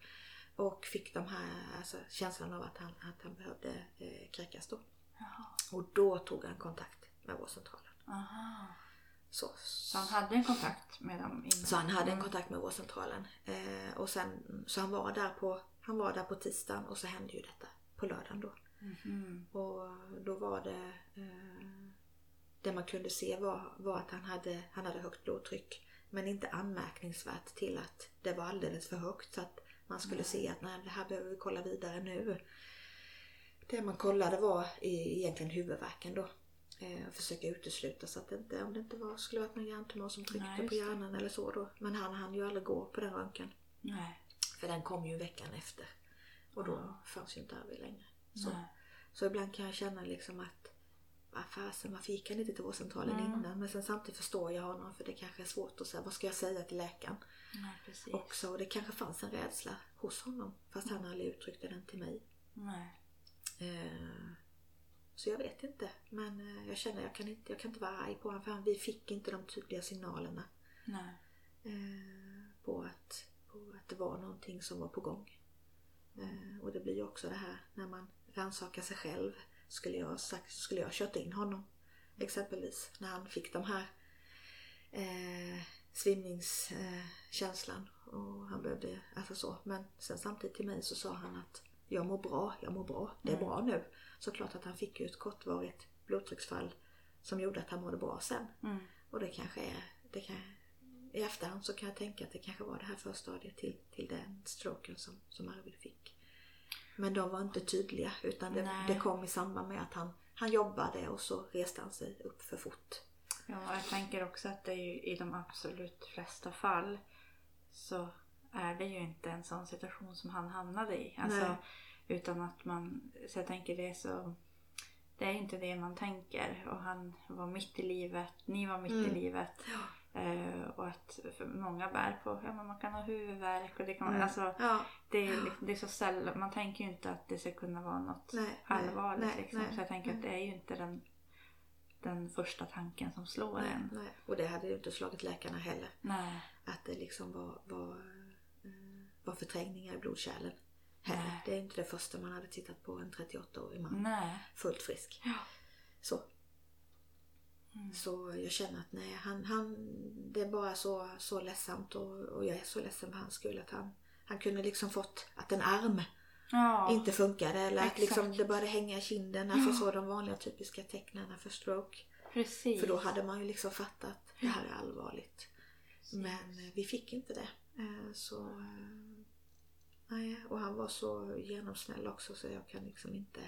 och fick de här alltså, känslan av att han, att han behövde eh, kräkas då. Jaha. Och då tog han kontakt med vårdcentralen. Aha. Så, Så han hade en kontakt med dem innan? så han hade en Mm. kontakt med vårdcentralen. Eh, och sen, så han var, där på, han var där på tisdagen och så hände ju detta på lördagen då. Mhm. Och då var det eh, det man kunde se var, var att han hade, han hade högt blodtryck. Men inte anmärkningsvärt till att det var alldeles för högt så att man skulle se att nej, det här behöver vi kolla vidare nu. Det man kollade var egentligen huvudvärken då. Eh, och försöka utesluta så att det inte, om det inte var, skulle varit någon hjärntumör som tryckte Nej, på hjärnan eller så då. Men han hann ju aldrig gå på den röntgen. Nej. För den kom ju veckan efter. Och då Ja. fanns ju inte Arvid längre. Så. Så ibland kan jag känna liksom att vad fasen, varför gick han inte till vårdcentralen Mm. innan? Men sen samtidigt förstår jag honom för det kanske är svårt att säga, vad ska jag säga till läkaren? Nej. Också, och det kanske fanns en rädsla hos honom fast han aldrig uttryckte den till mig. Nej. Eh, så jag vet inte. Men eh, jag känner jag kan inte, jag kan inte vara arg på honom för han- vi fick inte de tydliga signalerna Nej. eh, på, att, på att det var någonting som var på gång. Eh, och det blir ju också det här när man rannsakar sig själv. Skulle jag sagt skulle jag kört in honom. Exempelvis när han fick de här eh, svimningskänslan och han behövde, alltså så. Men sen samtidigt till mig så sa han att jag mår bra, jag mår bra, det är Mm. bra nu. Så klart att han fick ju ett kortvarigt blodtrycksfall som gjorde att han mådde bra sen. Mm. Och det kanske är, det kan, i efterhand så kan jag tänka att det kanske var det här förstadiet till, till den stroken som, som Arvid fick. Men de var inte tydliga utan det, det kom i samband med att han, han jobbade och så reste han sig upp för fort. Ja, jag tänker också att det är ju, i de absolut flesta fall så är det ju inte en sån situation som han hamnade i. Alltså, Nej. utan att man, så jag tänker det är så det är inte det man tänker och han var mitt i livet, ni var mitt i Mm. livet. Eh, och att många bär på, ja men man kan ha huvudvärk och det kan man, Mm. alltså Ja, det är, det är så sällan, man tänker ju inte att det ska kunna vara något nej, allvarligt nej, liksom. nej, så jag tänker att nej. det är ju inte den, den första tanken som slår Nej, en. nej. Och det hade ju inte slagit läkarna heller. Nej. Att det liksom var, var, eh, var förträngningar i blodkärlen. Heller. Nej. Det är inte det första man hade tittat på en 38-årig man. Nej. Fullt frisk. Ja. Så. Mm. Så jag känner att nej, han, han, det är bara så, så ledsamt och, och jag är så ledsen för hans skull att han, han kunde liksom fått att en arm Ja. inte funkade eller att liksom det började hänga i kinden. Alltså Ja. så de vanliga typiska tecknen för stroke. Precis. För då hade man ju liksom fattat att det här är allvarligt. Men eh, vi fick inte det. Eh, Så eh, nej, och han var så genomsnäll också så jag kan liksom inte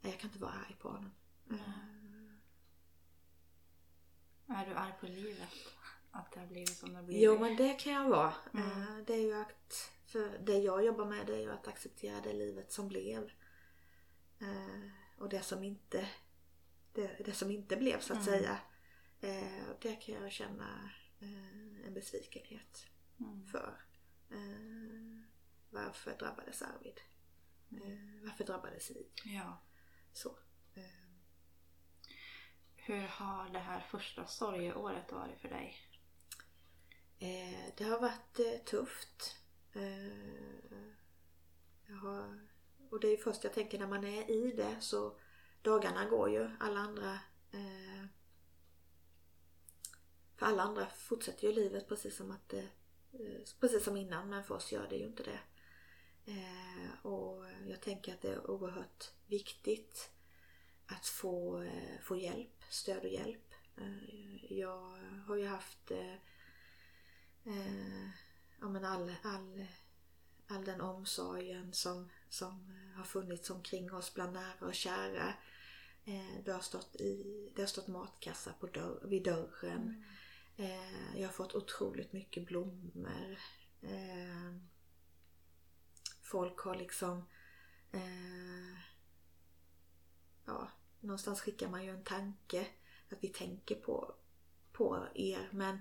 jag kan inte vara arg på honom. Eh, Är du arg på livet? Att det har blivit som det har blivit? Jo men det kan jag vara. Mm. Det är ju att, för det jag jobbar med det är ju att acceptera det livet som blev. Eh, Och det som inte, det, det som inte blev så att Mm. säga. Eh, och Det kan jag känna eh, en besvikenhet Mm. för. Eh, Varför drabbades Arvid? Eh, Varför drabbades vi? Ja. Så. eh, Hur har det här första sorgeåret varit för dig? Eh, det har varit tufft. Eh, jag har, och det är ju först jag tänker när man är i det så dagarna går ju. Alla andra eh, för alla andra fortsätter ju livet precis som att det, eh, precis som innan men för oss gör det ju inte det. Eh, och jag tänker att det är oerhört viktigt att få, eh, få hjälp, stöd och hjälp. Eh, jag har ju haft ja, men all, all, all den omsorgen som, som har funnits omkring oss bland nära och kära. Eh, det, har stått i, det har stått matkassa på dörr, vid dörren. Mm. Eh, jag har fått otroligt mycket blommor. Eh, folk har liksom ja, någonstans skickar man ju en tanke att vi tänker på, på er men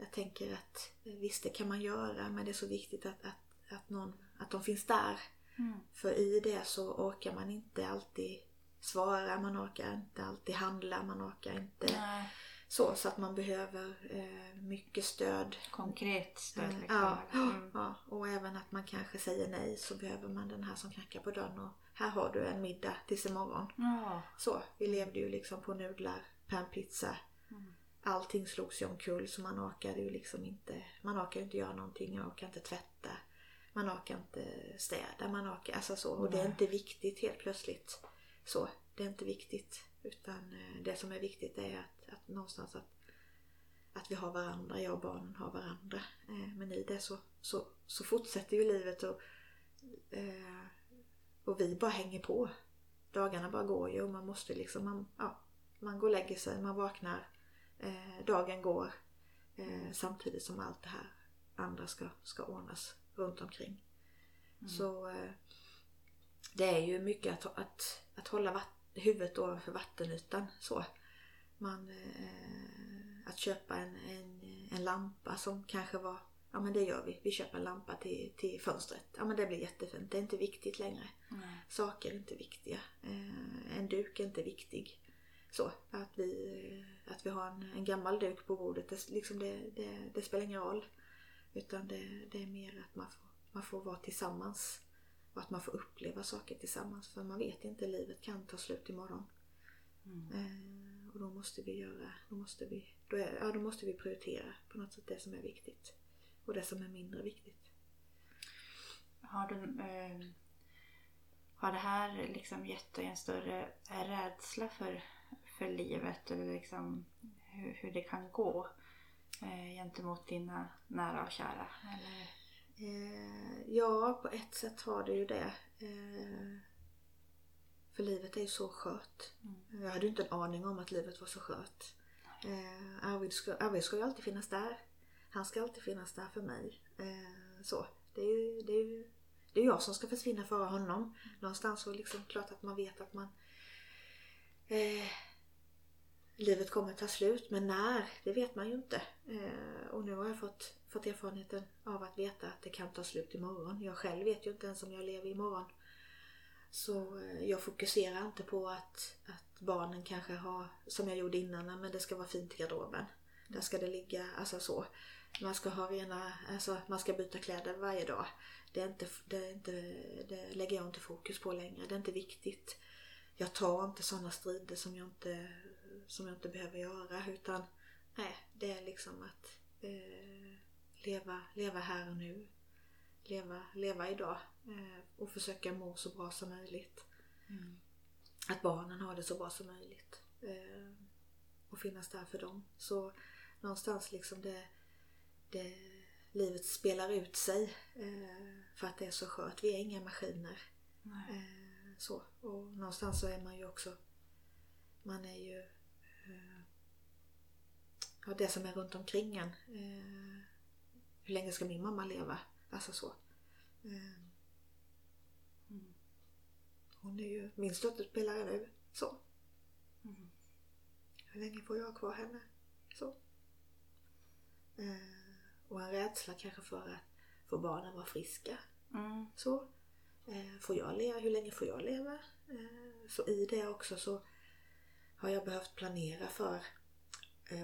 jag tänker att visst det kan man göra men det är så viktigt att, att, att, någon, att de finns där. Mm. För i det så orkar man inte alltid svara, man orkar inte alltid handla, man orkar inte Nej. så. Så att man behöver eh, mycket stöd. Konkret stöd. Eh, ja, mm. [gasps] ja, och även att man kanske säger nej så behöver man den här som knackar på dörren och här har du en middag tills imorgon. Ja. Så, vi levde ju liksom på nudlar, panpizza. Mm. Allting slogs ju omkull så man orkade ju liksom inte, man orkar inte göra någonting, man orkar inte tvätta. Man orkar inte städa, man orkar, alltså så. Och det är inte viktigt helt plötsligt. Så, det är inte viktigt. Utan eh, det som är viktigt är att, att någonstans att, att vi har varandra, jag och barnen har varandra. Eh, men i det så, så, så fortsätter ju livet och, eh, och vi bara hänger på. Dagarna bara går ju och man måste liksom, man, ja, man går och lägger sig, man vaknar, dagen går samtidigt som allt det här andra ska, ska ordnas runt omkring. Mm. Så det är ju mycket att, att, att hålla huvudet ovanför vattenytan. Så. Man, eh, att köpa en, en, en lampa som kanske var Ja men det gör vi. Vi köper en lampa till, till fönstret. Ja men det blir jättefint. Det är inte viktigt längre. Mm. Saker är inte viktiga. Eh, en duk är inte viktig. Så att vi, att vi har en, en gammal duk på bordet, det, liksom det, det, det spelar ingen roll. Utan det, det, är mer att man får, man får vara tillsammans. Och att man får uppleva saker tillsammans. För man vet inte, livet kan ta slut imorgon. Mm. Eh, och då måste vi göra, då måste vi, då, är, ja, då måste vi prioritera på något sätt det som är viktigt. Och det som är mindre viktigt. Har du eh, har det här liksom gett dig en större rädsla för, för livet eller liksom hur, hur det kan gå eh, gentemot dina nära och kära? Eller? Eh, ja, på ett sätt har det ju det. Eh, för livet är ju så skört. Mm. Jag hade ju inte en aning om att livet var så skört. Eh, Arvid, ska, Arvid ska ju alltid finnas där. Han ska alltid finnas där för mig. Eh, så. Det är ju det är, ju, det är jag som ska försvinna före honom. Mm. Någonstans så liksom klart att man vet att man eh, livet kommer ta slut. Men när, det vet man ju inte. Eh, och nu har jag fått, fått erfarenheten av att veta att det kan ta slut imorgon. Jag själv vet ju inte ens om jag lever imorgon. Så eh, jag fokuserar inte på att, att barnen kanske har, som jag gjorde innan, men det ska vara fint i garderoben. Där ska det ligga, alltså så. Man ska ha rena, alltså man ska byta kläder varje dag. Det, är inte, det, är inte, det lägger jag inte fokus på längre. Det är inte viktigt. Jag tar inte sådana strider som jag inte som jag inte behöver göra utan nej, det är liksom att eh, leva, leva här och nu. Leva, leva idag eh, och försöka må så bra som möjligt. Mm. Att barnen har det så bra som möjligt. Eh, och finnas där för dem. Så någonstans liksom det, det livet spelar ut sig eh, för att det är så skört. Vi är inga maskiner. Eh, så. Och någonstans så är man ju också man är ju ja, det som är runt omkring en. Eh, hur länge ska min mamma leva? Alltså så. Eh, mm. Hon är ju min stöttespelare nu. Så. Mm. Hur länge får jag kvar henne? Så. Och en rädsla kanske för att få barnen vara friska. Mm. Så. Får jag leva? Hur länge får jag leva? Så i det också så har jag behövt planera för eh,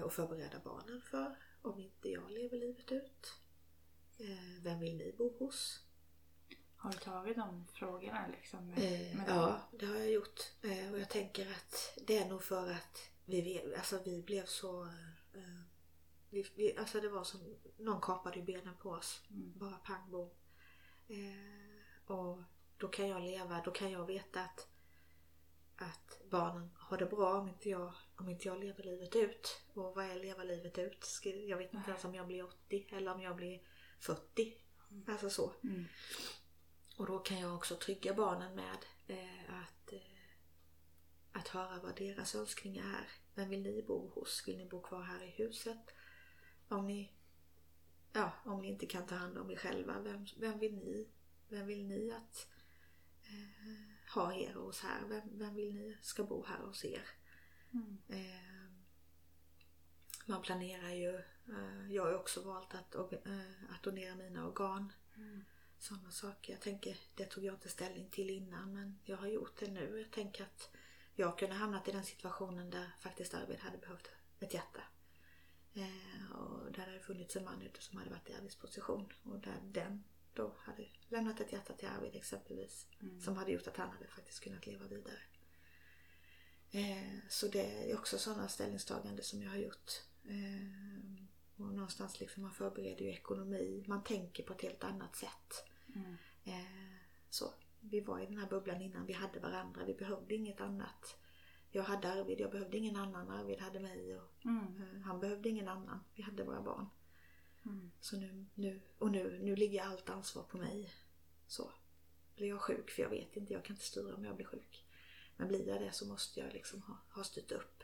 och förbereda barnen för om inte jag lever livet ut? Eh, vem vill ni bo hos? Har du tagit de frågorna liksom? Med, Eh, med ja, det har jag gjort. Eh, och jag tänker att det är nog för att vi, alltså vi blev så... Eh, vi, vi, alltså det var som, någon kapade ju benen på oss. Mm. Bara pang bom. Eh, och då kan jag leva, då kan jag veta att, att barnen har det bra om inte, jag, om inte jag lever livet ut. Och vad är leva livet ut? Jag vet inte ens om jag blir 80 eller om jag blir 40. Alltså så. Mm. Och då kan jag också trygga barnen med eh, att, eh, att höra vad deras önskningar är. Vem vill ni bo hos? Vill ni bo kvar här i huset? Om ni, ja, om ni inte kan ta hand om er själva, vem, vem vill ni? Vem vill ni att eh, ha er hos här? Vem, vem vill ni ska bo här hos er? Mm. Eh, man planerar ju, eh, jag har ju också valt att, eh, att donera mina organ Mm. sådana saker. Jag tänker, det tog jag inte ställning till innan men jag har gjort det nu. Jag tänker att jag kunde hamnat i den situationen där faktiskt Arvid hade behövt ett hjärta. Eh, och där hade funnits en man ute som hade varit i Arvids position och där den då hade lämnat ett hjärta till Arvid exempelvis. Mm. Som hade gjort att han hade faktiskt kunnat leva vidare. Eh, så det är också sådana ställningstaganden som jag har gjort. Eh, och någonstans liksom man förbereder ju ekonomi. Man tänker på ett helt annat sätt. Mm. Eh, så. Vi var i den här bubblan innan, vi hade varandra, vi behövde inget annat. Jag hade Arvid, jag behövde ingen annan. Arvid hade mig och Mm. eh, han behövde ingen annan. Vi hade våra barn. Mm. Så nu, nu, och nu, nu ligger allt ansvar på mig. Så. Blir jag sjuk, för jag vet inte, jag kan inte styra om jag blir sjuk. Men blir jag det så måste jag liksom ha, ha styrt upp.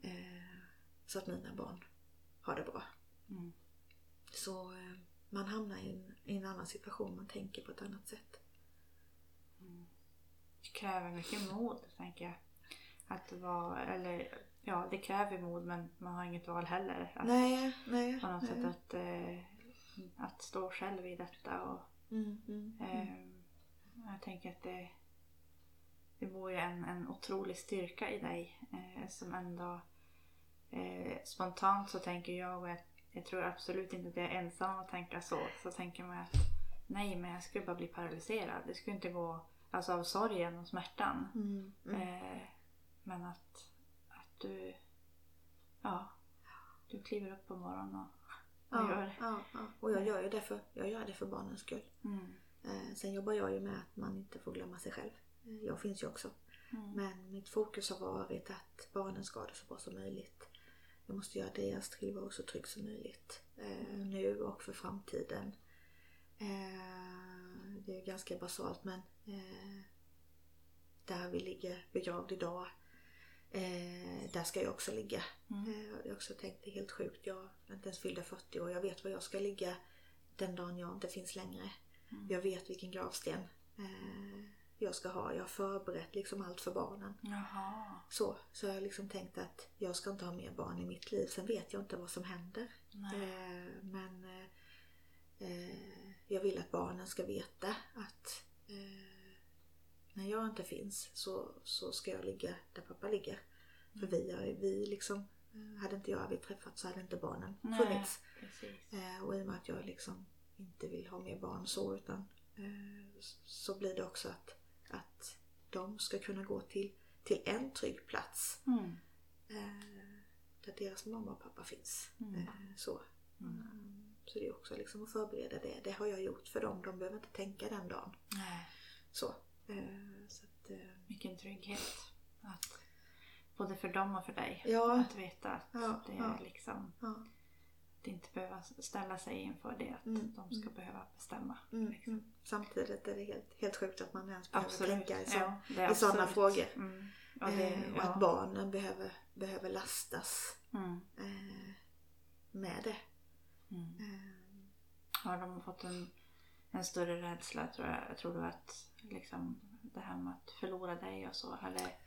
Eh, så att mina barn har det bra. Mm. Så eh, man hamnar i en, i en annan situation, man tänker på ett annat sätt. Det kräver mycket mod, tänker jag. Att vara, eller ja, det kräver mod men man har inget val heller. Att, Nej, nej. på något nej. sätt att, eh, att stå själv i detta. Och, Mm, mm, eh, jag tänker att det, det bor ju en, en otrolig styrka i dig eh, som ändå eh, spontant så tänker jag och jag, jag tror absolut inte att jag är ensam att tänka så. Så tänker man att nej men jag skulle bara bli paralyserad. Det skulle inte gå alltså av sorgen och smärtan. Mm, mm. Eh, men att du ja, du kliver upp på morgonen och, och ja, gör det. ja, ja. Och jag gör ju det för, jag gör det för barnens skull. Mm. Eh, sen jobbar jag ju med att man inte får glömma sig själv. Eh, jag finns ju också. Mm. Men mitt fokus har varit att barnen ska ha det så bra som möjligt. Jag måste göra deras tillvaro så trygg som möjligt. Eh, nu och för framtiden. Eh, det är ganska basalt men eh, där vi ligger begravd idag. Eh, där ska jag också ligga. Mm. Eh, jag också tänkt det är helt sjukt. Jag är inte ens fyllda 40 år. Jag vet var jag ska ligga den dagen jag inte finns längre. Mm. Jag vet vilken gravsten eh, jag ska ha. Jag har förberett liksom allt för barnen. Jaha. Så, så jag har liksom tänkt att jag ska inte ha mer barn i mitt liv. Sen vet jag inte vad som händer. Eh, men eh, eh, jag vill att barnen ska veta att eh, när jag inte finns så, så ska jag ligga där pappa ligger. För vi, vi liksom, eh, hade inte jag Arvid träffats så hade inte barnen Nej. funnits. Precis. Eh, och i och med att jag liksom inte vill ha mer barn så utan eh, så blir det också att, att de ska kunna gå till, till en trygg plats Mm. där deras mamma och pappa finns. Mm. Så. Mm. så det är också liksom att förbereda det. Det har jag gjort för dem. De behöver inte tänka den dagen. Nej. Så. Eh, så att, eh, Vilken trygghet. Att, både för dem och för dig. Ja. Att veta att Ja, det är ja. liksom ja. att inte behöva ställa sig inför det. Att Mm, de ska behöva bestämma. Mm, liksom. mm. Samtidigt är det helt, helt sjukt att man ens behöver Absolut. tänka i, så, ja, i sådana frågor. Mm. Ja, det, eh, och ja. att barnen behöver, behöver lastas Mm. eh, med det. Mm. Eh, Har de fått en, en större rädsla tror jag? Tror du att liksom, det här med att förlora dig och så? Eller?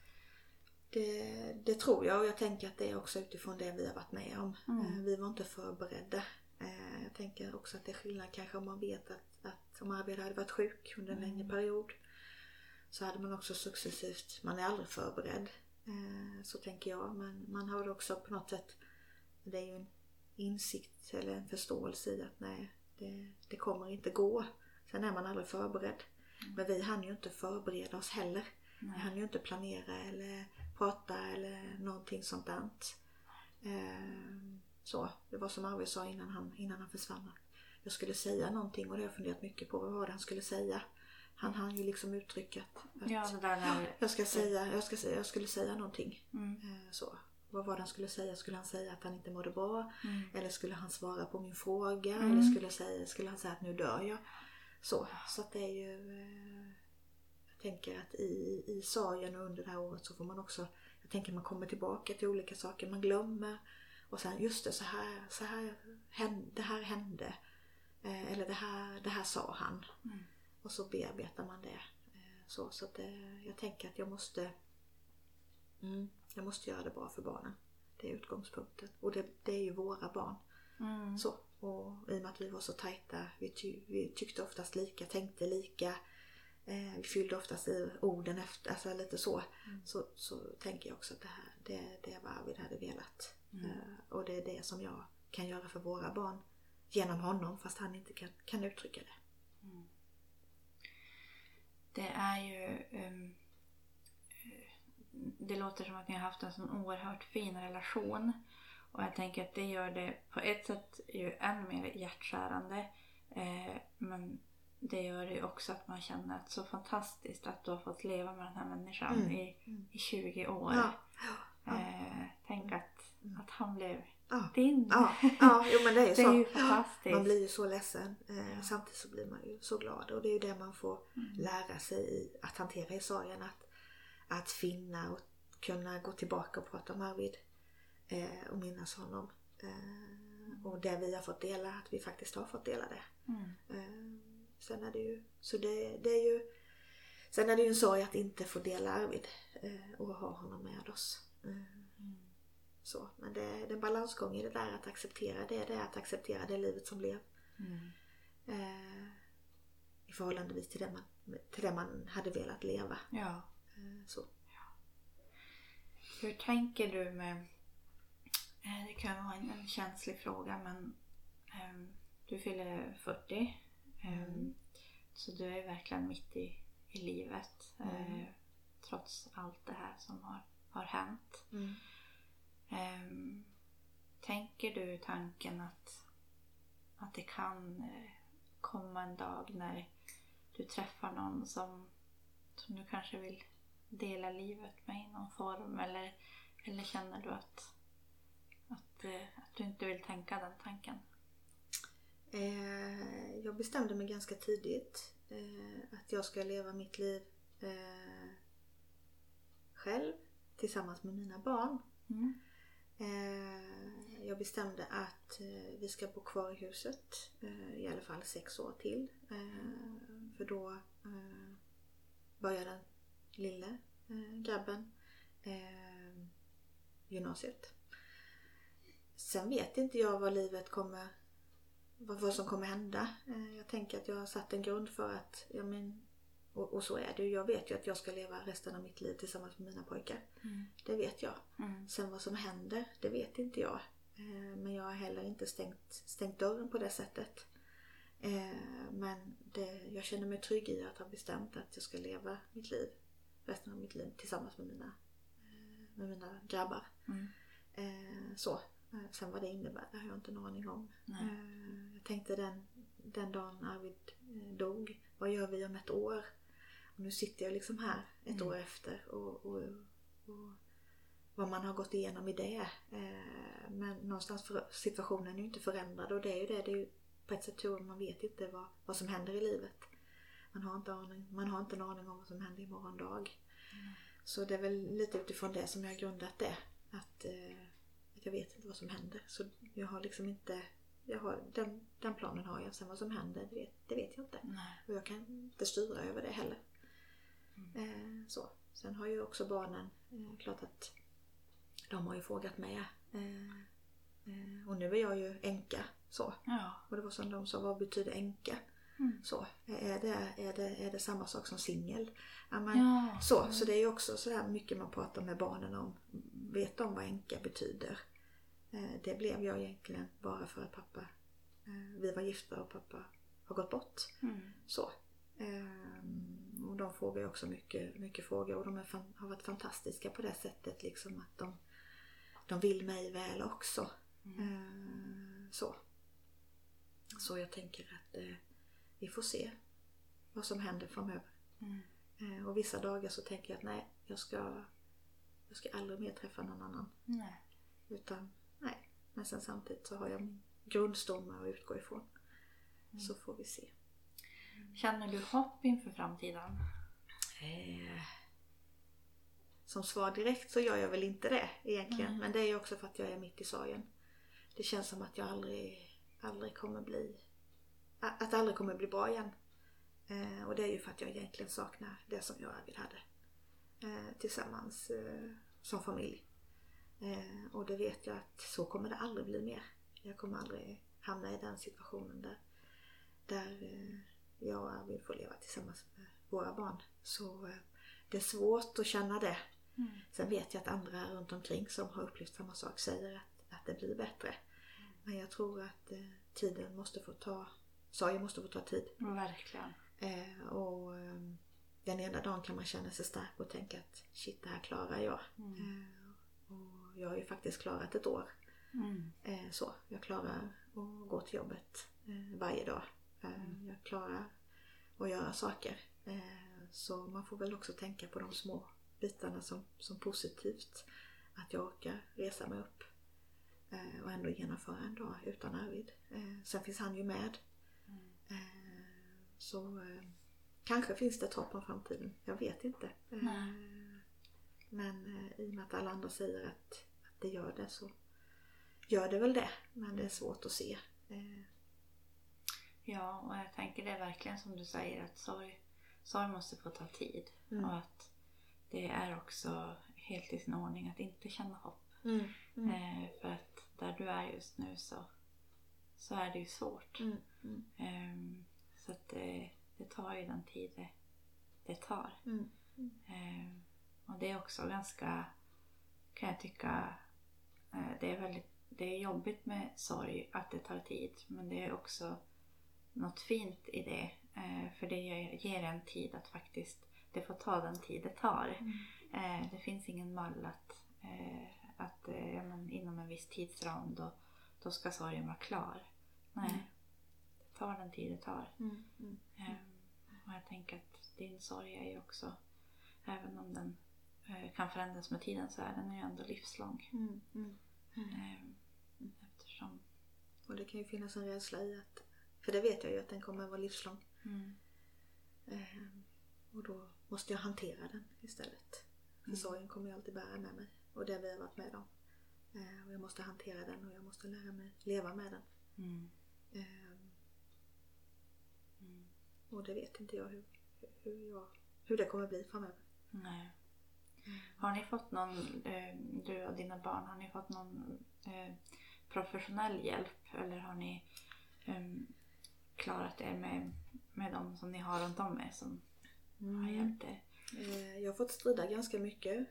Det, det tror jag och jag tänker att det är också utifrån det vi har varit med om. Mm. Eh, Vi var inte förberedda. Eh, Jag tänker också att det är skillnad kanske om man vet att, att om Arvid hade varit sjuk under en Mm. längre period så hade man också successivt, man är aldrig förberedd. Eh, så tänker jag. Men man har också på något sätt, det är ju en insikt eller en förståelse i att nej, det, det kommer inte gå. Sen är man aldrig förberedd. Men vi hann ju inte förbereda oss heller. Vi Nej. hann ju inte planera eller prata eller någonting sånt där. Eh, så, det var som Arvid sa innan han, innan han försvann. Jag skulle säga någonting och det har jag funderat mycket på. Vad var det han skulle säga? Han hann ju liksom uttrycka att, Ja, där jag, ska säga, jag, ska säga, jag skulle säga någonting. Mm. Eh, så. Vad var det han skulle säga? Skulle han säga att han inte mådde bra? Mm. Eller skulle han svara på min fråga? Mm. Eller skulle, säga, skulle han säga att nu dör jag? Så, så att det är ju... Eh, jag tänker att i, i sorgen och under det här året så får man också... Jag tänker man kommer tillbaka till olika saker. Man glömmer. Och sen just det, så här, så här hände, det här hände. Eh, eller det här, det här sa han. Mm. Och så bearbetar man det. Eh, så så att det, jag tänker att jag måste... Mm, jag måste göra det bra för barnen. Det är utgångspunkten. Och det, det är ju våra barn. Mm. Så, och i och med att vi var så tajta, vi, ty, vi tyckte oftast lika, tänkte lika. Eh, vi fyllde oftast i orden efter, alltså lite så. Mm. Så, så tänker jag också att det här, det, det är vad Arvid hade velat. Mm. Eh, och det är det som jag kan göra för våra barn. Genom honom, fast han inte kan, kan uttrycka det. Det är ju... eh, det låter som att ni har haft en sån oerhört fin relation. Och jag tänker att det gör det på ett sätt ju än mer hjärtskärande. Eh, men det gör det ju också att man känner att så fantastiskt att du har fått leva med den här människan Mm. i, Mm. i 20 år. Ja, ja. Eh, tänk att, Mm. att han blev ja. din. Ja, ja jo, men det är [laughs] ju Det så. är ju fantastiskt. Man blir ju så ledsen. Eh. Samtidigt så blir man ju så glad. Och det är ju det man får Mm. lära sig i, att hantera i sorgen. Att, att finna och kunna gå tillbaka och prata om Arvid. Eh, och minnas honom. Eh, och det vi har fått dela, att vi faktiskt har fått dela det. Mm. Eh, sen är det ju, så det, det är ju Sen är det ju en sorg att inte få dela Arvid och ha honom med oss. Mm. så. Men det, det är en balansgång i det där att acceptera det. Det är att acceptera det livet som blev. Mm. Eh, I förhållande till det, man, till det man hade velat leva. Ja. Eh, så. Hur tänker du med... eh, Det kan vara en, en känslig fråga men ehm, du fyller 40. ehm, Mm. Så du är verkligen mitt i, i livet. Mm. trots allt det här som har, har hänt. Mm. Ehm, tänker du tanken att, att det kan eh, komma en dag när du träffar någon som, som du kanske vill dela livet med i någon form? Eller, eller känner du att, att, eh, att du inte vill tänka den tanken? Eh, jag bestämde mig ganska tidigt eh, att jag ska leva mitt liv eh, själv tillsammans med mina barn. Mm. Eh, jag bestämde att eh, vi ska bo kvar i huset i alla fall sex år till. För då börjar den lille grabben gymnasiet. Sen vet inte jag vad livet kommer vad, vad som kommer hända. Eh, jag tänker att jag har satt en grund för att, ja men, och, och så är det ju. Jag vet ju att jag ska leva resten av mitt liv tillsammans med mina pojkar. Mm. Det vet jag. Mm. Sen vad som händer, det vet inte jag. Eh, Men jag har heller inte stängt, stängt dörren på det sättet. Eh, Men det, jag känner mig trygg i att ha bestämt att jag ska leva mitt liv, resten av mitt liv tillsammans med mina, med mina grabbar. Mm. Så. Eh, Sen vad det innebär, det har jag inte en aning om. Nej. Eh, Jag tänkte den, den dagen Arvid eh, dog, vad gör vi om ett år? Och nu sitter jag liksom här ett Mm. år efter och, och, och vad man har gått igenom i det. Men någonstans för, situationen är ju inte förändrad och det är ju det. Det är ju på ett sätt tur man vet inte vad, vad som händer i livet. Man har, inte aning, man har inte en aning om vad som händer imorgon dag. Mm. Så det är väl lite utifrån det som jag har grundat det. Att, eh, att jag vet inte vad som händer. Så jag har liksom inte... Jag har, den, den planen har jag. Sen vad som händer, det vet, det vet jag inte. Nej. Och jag kan inte styra över det heller. Eh, så. Sen har ju också barnen, eh, klart att de har ju frågat mig. Eh, eh, och nu är jag ju änka. Så. Ja. Och det var som de sa, vad betyder änka? Mm. Så, är det, är, det, är det samma sak som singel? Ja, så, så det är ju också så här mycket man pratar med barnen om. Vet de vad änka betyder? Eh, Det blev jag egentligen bara för att pappa, eh, vi var gifta och pappa har gått bort. Mm. Så. Ehm, Och de frågar ju också mycket, mycket frågor och de har varit fantastiska på det sättet liksom att de, de vill mig väl också. Ehm, Så. Så jag tänker att eh, vi får se vad som händer framöver. Mm. Eh, Och vissa dagar så tänker jag att nej, jag ska, jag ska aldrig mer träffa någon annan. Nej. Utan. Men sen samtidigt så har jag min grundstomme att utgå ifrån. Så får vi se. Känner du hopp inför framtiden? Eh, som svar direkt så gör jag väl inte det egentligen. Nej. Men det är ju också för att jag är mitt i sorgen. Det känns som att jag aldrig, aldrig kommer bli att det aldrig kommer bli bra igen. Eh, och det är ju för att jag egentligen saknar det som jag och Arvid hade. Eh, tillsammans eh, som familj. Eh, och det vet jag att så kommer det aldrig bli mer. Jag kommer aldrig hamna i den situationen där, där eh, jag och Arvid får leva tillsammans med våra barn. Så eh, det är svårt att känna det. Mm. Sen vet jag att andra runt omkring som har upplevt samma sak säger att, att det blir bättre. Men jag tror att eh, tiden måste få ta, sorgen måste få ta tid. Verkligen. Eh, och eh, den ena dagen kan man känna sig stark och tänka att shit det här klarar jag. Mm. Jag har ju faktiskt klarat ett år. Mm. Eh, så, jag klarar att gå till jobbet eh, varje dag. Eh, Mm. Jag klarar att göra saker. Så man får väl också tänka på de små bitarna som, som positivt. Att jag orkar resa mig upp och ändå genomföra en dag utan Arvid. Sen finns han ju med. Mm. Så kanske finns det ett hopp om framtiden. Jag vet inte. Men i och med att alla andra säger att, det gör det så gör det väl det. Men det är svårt att se. Eh, Ja, och jag tänker det är verkligen som du säger att sorg, sorg måste få ta tid. Mm. Och att det är också helt i sin ordning att inte känna hopp. Mm. Mm. Eh, för att där du är just nu så, så är det ju svårt. Mm. Mm. Ehm, så att det, det tar ju den tid det, det tar. Mm. Ehm, och det är också ganska, kan jag tycka, det är väldigt det är jobbigt med sorg att det tar tid. Men det är också något fint i det. Eh, för det ger, en tid att faktiskt, det får ta den tid det tar. Eh, det finns ingen mall att, eh, att eh, ja, men inom en viss tidsram då, då ska sorgen vara klar. Nej, Mm. det tar den tid det tar. Mm. Mm. Ehm, och jag tänker att din sorg är ju också, även om den eh, kan förändras med tiden så är den ju ändå livslång. Mm. Mm. Ehm, eftersom... Och det kan ju finnas en rädsla i att, för det vet jag ju att den kommer att vara livslång. Mm, Eh, och då måste jag hantera den istället. För Mm. sorgen kommer jag alltid bära med mig. Och det vi har varit med om. Eh, och jag måste hantera den och jag måste lära mig leva med den. mm, Eh, mm. och det vet inte jag hur, hur, jag, hur det kommer bli framöver. Nej. Har ni fått någon, eh, du och dina barn, har ni fått någon eh, professionell hjälp eller har ni eh, klarat det med, med de som ni har runt om er som har hjälpt er? Eh, Jag har fått strida ganska mycket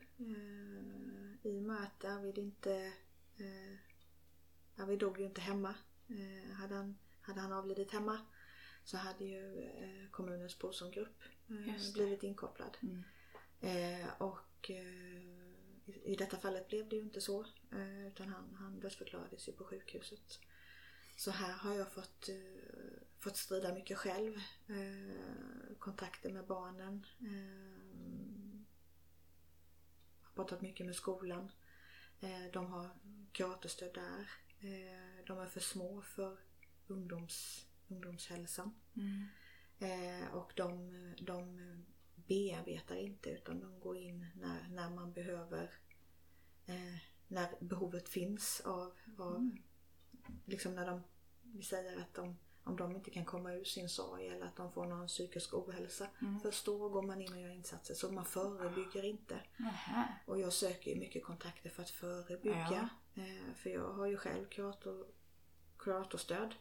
i och med att Arvid inte... Arvid dog ju inte hemma. Hade, han, hade han avlidit hemma så hade ju kommunens det. blivit inkopplad. Mm. Eh, och eh, i, detta fallet blev det ju inte så eh, utan han, han dödsförklarades ju på sjukhuset. Så här har jag fått, eh, fått strida mycket själv. Kontakter med barnen. Har pratat mycket med skolan. De har kuratorstöd där. De är för små för ungdoms, ungdomshälsan. Mm. Och de, de bearbetar inte utan de går in när, när man behöver eh, när behovet finns av, av Mm. liksom när de, vi säger att de, om de inte kan komma ur sin sorg eller att de får någon psykisk ohälsa. Mm. Först då går man in och gör insatser så man förebygger inte. Nähä. Och jag söker ju mycket kontakter för att förebygga. Eh, för jag har ju själv kurator, kuratorstöd.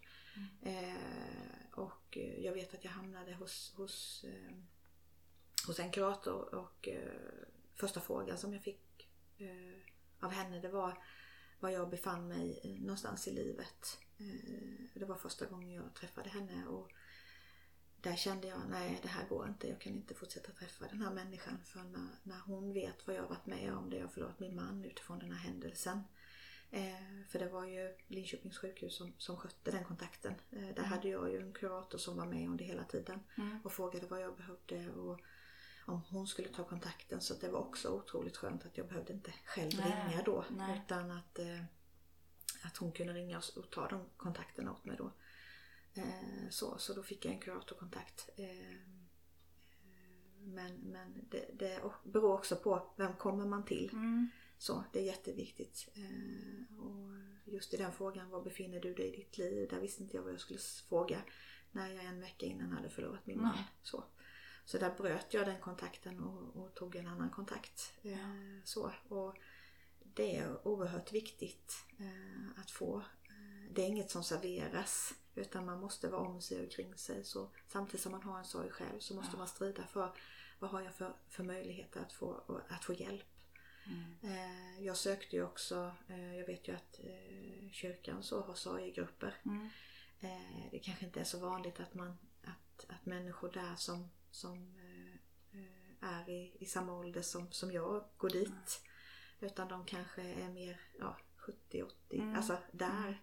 Eh, och jag vet att jag hamnade hos, hos, eh, hos en kurator och eh, första frågan som jag fick eh, av henne det var var jag befann mig eh, någonstans i livet. det var första gången jag träffade henne och där kände jag, nej det här går inte. Jag kan inte fortsätta träffa den här människan för när, när hon vet vad jag varit med om, det jag förlorat min man utifrån den här händelsen. Eh, för det var ju Linköpings sjukhus som, som skötte den kontakten. Eh, där mm. hade jag ju en kurator som var med under hela tiden mm. och frågade vad jag behövde och om hon skulle ta kontakten. Så det var också otroligt skönt att jag behövde inte själv nej, ringa då. Nej. Utan att, eh, att hon kunde ringa och, och ta de kontakterna åt mig då. Eh, så, så då fick jag en kuratorkontakt. Eh, men men det, det beror också på vem kommer man till. Mm. Så det är jätteviktigt. Eh, och just i den frågan, var befinner du dig i ditt liv? Där visste inte jag vad jag skulle fråga när jag en vecka innan hade förlorat min man. Så. Så där bröt jag den kontakten och, och tog en annan kontakt. Ja. Så. Och det är oerhört viktigt att få. Det är inget som serveras utan man måste vara om sig och kring sig. Så samtidigt som man har en sorg själv så måste ja. man strida för vad har jag för, för möjligheter att få, att få hjälp. Mm. Eh, jag sökte ju också, eh, jag vet ju att eh, kyrkan så har sorgegrupper. Mm. Det kanske inte är så vanligt att, man, att, att människor där som, som är i, i samma ålder som, som jag går dit. Mm. Utan de kanske är mer ja, 70-80, mm. alltså där. Mm.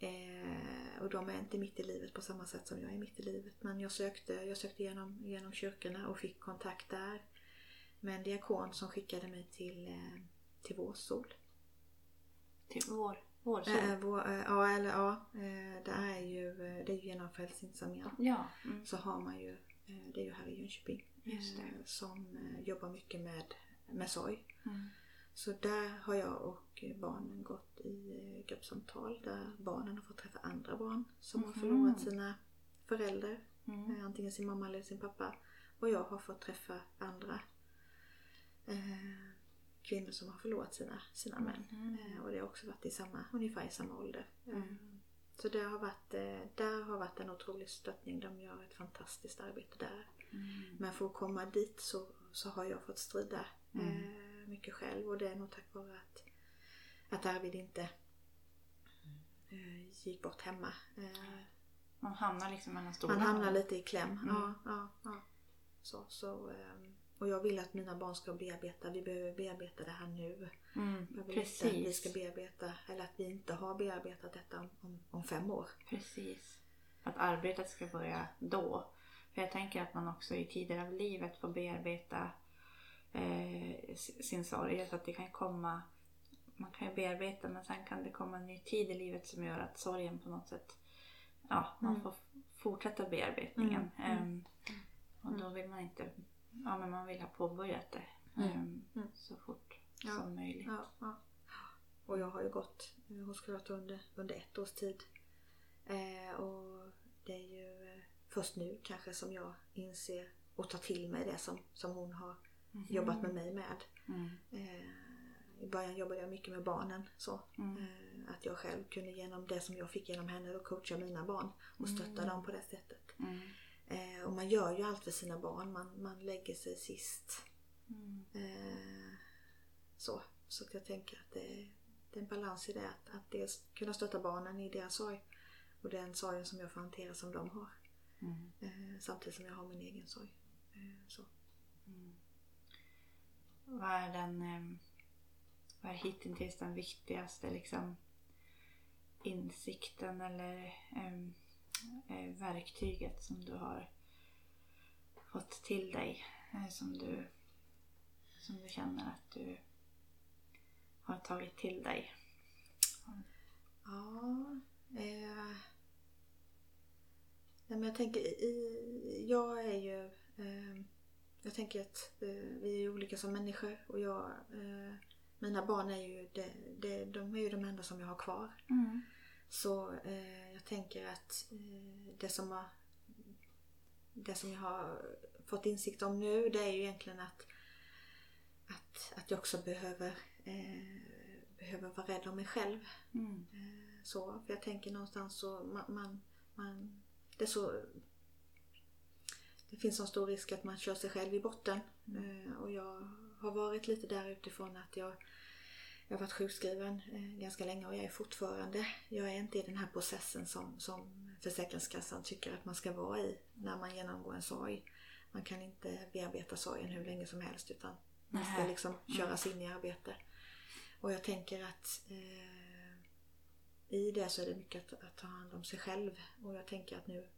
Eh, och de är inte mitt i livet på samma sätt som jag är mitt i livet. Men jag sökte, jag sökte genom, genom kyrkorna och fick kontakt där med en diakon som skickade mig till, eh, till Vårsol. Till vår, Vårsol? Eh, vår, eh, ja, eller ja. Eh, det är ju, eh, det är ju genom Frälsningsarmén. Ja. Mm. Så har man ju, det är ju här i Jönköping. Som jobbar mycket med, med sorg. Mm. Så där har jag och barnen gått i eh, gruppsamtal där barnen har fått träffa andra barn som mm. har mhm. förlorat sina föräldrar. Mm. Antingen sin mamma eller sin pappa. Och jag har fått träffa andra eh, kvinnor som har förlorat sina, sina män. Mm. Eh, och det har också varit i samma, ungefär i samma ålder. Eh, så det har varit, eh, där har varit en otrolig stöttning. De gör ett fantastiskt arbete där. Mm. Men för att komma dit så, så har jag fått strida mm mycket själv och det är nog tack vare att, att Arvid inte äh, gick bort hemma. Man hamnar liksom mellan stolarna? Man hamnar lite i kläm. Mm. Ja, ja, ja. Så, så, ähm, och jag vill att mina barn ska bearbeta, vi behöver bearbeta det här nu. Mm, jag vill precis. inte att vi ska bearbeta, eller att vi inte har bearbetat detta om, om, om fem år. Precis. Att arbetet ska börja då. För jag tänker att man också i tider av livet får bearbeta eh, sin sorg. Så att det kan komma, man kan ju bearbeta men sen kan det komma en ny tid i livet som gör att sorgen på något sätt, ja man mm. får fortsätta bearbetningen. Mm. Um, och då vill man inte, ja men man vill ha påbörjat det um, så fort ja. som möjligt. Ja, ja. Och jag har ju gått hos kurator under, under ett års tid. Eh, och det är ju eh, först nu kanske som jag inser och tar till mig det som, som hon har mm. jobbat med mig med. Mm. Eh, I början jobbade jag mycket med barnen. Så. Mm. Eh, att jag själv kunde genom det som jag fick genom henne då coacha mina barn och stötta mm. dem på det sättet. Mm. Eh, och man gör ju allt för sina barn. Man, man lägger sig sist. Mm. Eh, så. Så jag tänker att det, det är en balans i det. Att, att dels kunna stötta barnen i deras sorg och den sorgen som jag får hantera som de har. Mm. Eh, samtidigt som jag har min egen sorg. Eh, så. Mm. Vad är den eh, vad är hittills den viktigaste liksom, insikten eller um, verktyget som du har fått till dig? Eh, som, du, som du känner att du har tagit till dig? Ja, eh, men jag tänker, i, jag är ju eh, jag tänker att eh, vi är olika som människor och jag, eh, mina barn är ju, det, det, de är ju de enda som jag har kvar. Mm. Så eh, jag tänker att eh, det, som har, det som jag har fått insikt om nu det är ju egentligen att, att, att jag också behöver, eh, behöver vara rädd om mig själv. Mm. Eh, så, för jag tänker någonstans så man, man Man, det så... Det finns en stor risk att man kör sig själv i botten. Eh, och jag har varit lite där utifrån att jag jag har varit sjukskriven eh, ganska länge och jag är fortfarande. Jag är inte i den här processen som, som Försäkringskassan tycker att man ska vara i när man genomgår en sorg. Man kan inte bearbeta sorgen hur länge som helst utan man ska liksom köras in i arbete. Och jag tänker att eh, i det så är det mycket att, att, ta hand om sig själv. Och jag tänker att nu,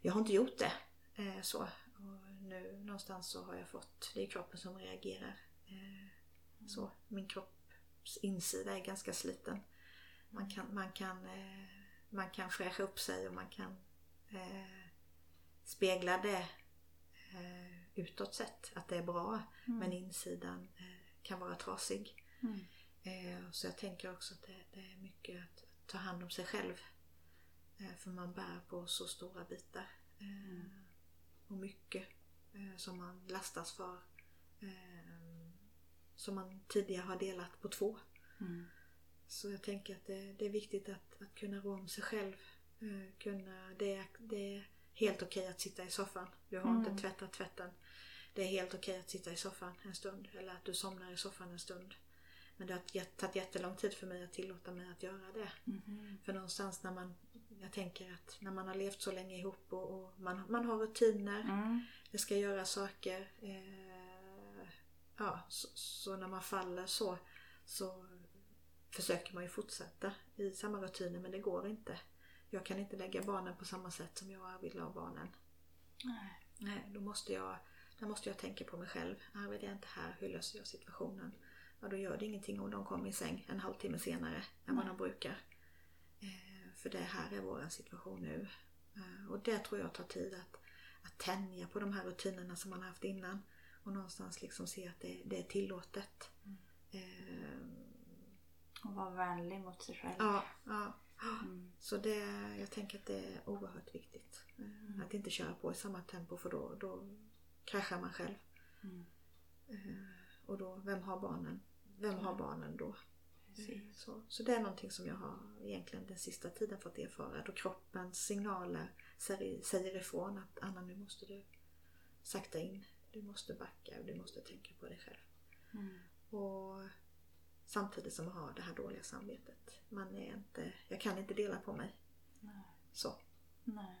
jag har inte gjort det eh, så. Och nu någonstans så har jag fått, det är kroppen som reagerar. Eh, så min kropps insida är ganska sliten. Man kan, man kan, eh, man kan fräscha upp sig och man kan eh, spegla det eh, utåt sett, att det är bra. Mm. Men insidan kan vara trasig. Mm. Så jag tänker också att det, är mycket att ta hand om sig själv. För man bär på så stora bitar. Mm. Och mycket som man lastas för. Som man tidigare har delat på två. Mm. Så jag tänker att det, det, är viktigt att, att kunna rå om sig själv. Kunna, det, det är helt okej okay att sitta i soffan. Du har mm. inte tvättat tvätten. Det är helt okej okay att sitta i soffan en stund. Eller att du somnar i soffan en stund. Men det har tagit jättelång tid för mig att tillåta mig att göra det. Mm. För någonstans när man, jag tänker att när man har levt så länge ihop och, och man, man har rutiner, mm. det ska göra saker. Eh, ja, så, så, när man faller så, så försöker man ju fortsätta i samma rutiner men det går inte. Jag kan inte lägga barnen på samma sätt som jag Arvid la barnen. Nej. Nej, då måste jag, då måste jag tänka på mig själv. Arvid är inte här, hur löser jag situationen? ja då gör det ingenting om de kommer i säng en halvtimme senare än vad de brukar. Eh, för det här är vår situation nu. Eh, och det tror jag tar tid att, att tänja på de här rutinerna som man har haft innan. Och någonstans liksom se att det, det är tillåtet. Mm. Eh, och vara vänlig mot sig själv. Ja, ja. Mm. Så det, jag tänker att det är oerhört viktigt. Eh, mm. Att inte köra på i samma tempo för då, då kraschar man själv. Mm. Eh, och då, vem har barnen? vem har barnen då? Så, så det är någonting som jag har egentligen den sista tiden fått erfara då kroppens signaler säger ifrån att Anna nu måste du sakta in. Du måste backa och du måste tänka på dig själv. Mm. Och Samtidigt som man har det här dåliga samvetet. Man är inte, jag kan inte dela på mig. Nej. Så. Nej.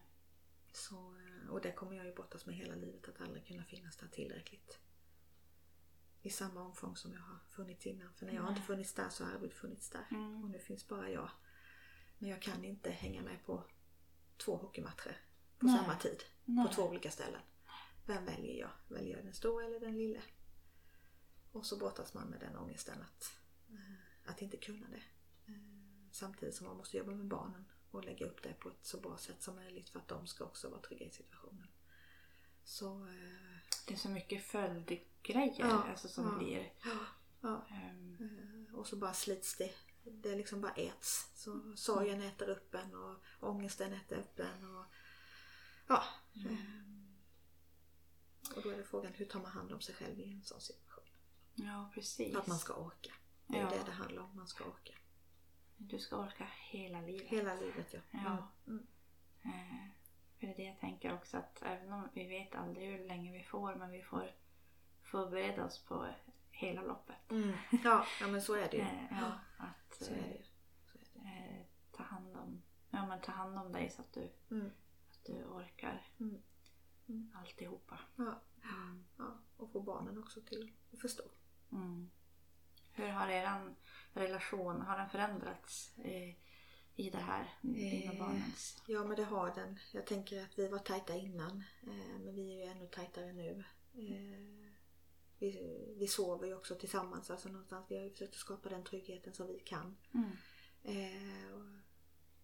så. Och det kommer jag ju brottas med hela livet. Att aldrig kunna finnas där tillräckligt i samma omfång som jag har funnits innan. För när jag har inte funnits där så har Arvid funnits där. Mm. Och nu finns bara jag. Men jag kan inte hänga med på två hockeymatcher på Nej. samma tid. Nej. På två olika ställen. Vem väljer jag? Väljer jag den stora eller den lille? Och så brottas man med den ångesten att, eh, att inte kunna det. Eh, samtidigt som man måste jobba med barnen och lägga upp det på ett så bra sätt som möjligt för att de ska också vara trygga i situationen. Så... Eh, det är så mycket följd grejer ja, alltså, som ja, blir. Ja, um, och så bara slits det. Det liksom bara äts. Så sorgen äter upp en och ångesten äter upp en. Och, ja. Mm. Och då är det frågan hur tar man hand om sig själv i en sån situation? Ja precis. För att man ska orka. Det är ja. det det handlar om. Man ska orka. Du ska orka hela livet. Hela livet ja. ja. Mm. Eh, för det är det jag tänker också att även om vi vet aldrig hur länge vi får men vi får förbereda oss på hela loppet. Mm. Ja, ja, men så är det ju. Eh, ja, att så är det. Så är det. Eh, ta, hand om, ja, men ta hand om dig så att du, mm. att du orkar mm. Alltihopa. Ja. Mm. ja, och få barnen också till att förstå. Mm. Hur har er relation har den förändrats i, i det här, din och barnens? Ja men det har den. Jag tänker att vi var tajta innan eh, men vi är ju ännu tajtare nu. Eh, vi, vi sover ju också tillsammans. Alltså någonstans, vi har ju försökt skapa den tryggheten som vi kan. Mm. Eh,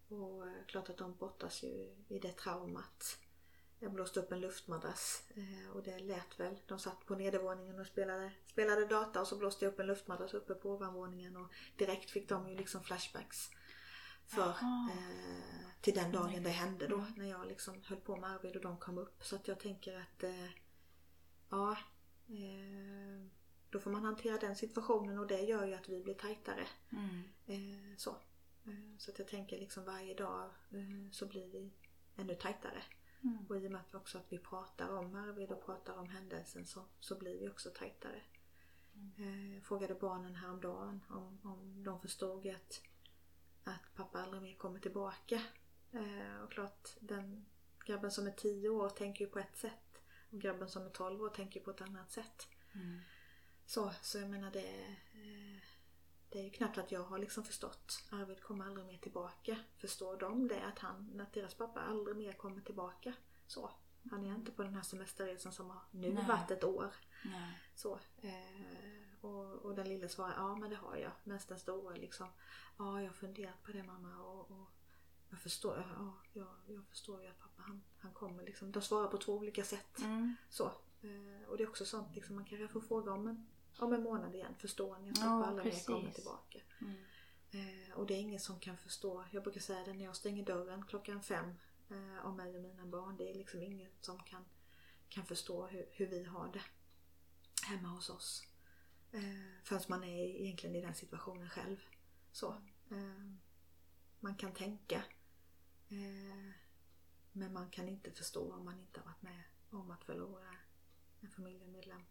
och, och, klart att de brottas ju i det traumat. Jag blåste upp en luftmadrass eh, och det lät väl. De satt på nedervåningen och spelade, spelade data och så blåste jag upp en luftmadrass uppe på ovanvåningen och direkt fick de ju liksom flashbacks. För, eh, till den dagen det hände då mm. när jag liksom höll på med arbete och de kom upp. Så att jag tänker att eh, ja, Eh, då får man hantera den situationen och det gör ju att vi blir tajtare. Mm. Eh, så. Eh, så att jag tänker liksom varje dag så blir vi ännu tajtare. Mm. Och i och med att vi också att vi pratar om Arvid och pratar om händelsen så, så blir vi också tajtare. Eh, Jag frågade barnen häromdagen om, om de förstod att, att pappa aldrig mer kommer tillbaka. Eh, Och klart, den grabben som är 10 år tänker ju på ett sätt. Och grabben som är 12 år tänker på ett annat sätt. Mm. Så, så jag menar det, eh, det är ju knappt att jag har liksom förstått. Arvid kommer aldrig mer tillbaka. Förstår de det? Att, han, att deras pappa aldrig mer kommer tillbaka? Så. Han är inte på den här semesterresan som har nu Nej. varit ett år. Nej. Så. Eh, och, och den lilla svarar ja men det har jag. Medan den stora liksom ja jag har funderat på det mamma och, och jag förstår, ja, jag, jag förstår ju att pappa han, han kommer liksom. De svarar på två olika sätt. Mm. Så. Eh, och det är också sånt liksom, man kanske får fråga om en, om en månad igen. Förstår ni att pappa Ja, mer precis. kommer tillbaka? Mm. Eh, och det är ingen som kan förstå. Jag brukar säga det när jag stänger dörren klockan fem eh, om mig och mina barn. Det är liksom ingen som kan, kan förstå hur, hur vi har det hemma hos oss. Eh, förrän man är egentligen i den situationen själv. Så. Eh, man kan tänka. Eh, men man kan inte förstå om man inte har varit med om att förlora en familjemedlem.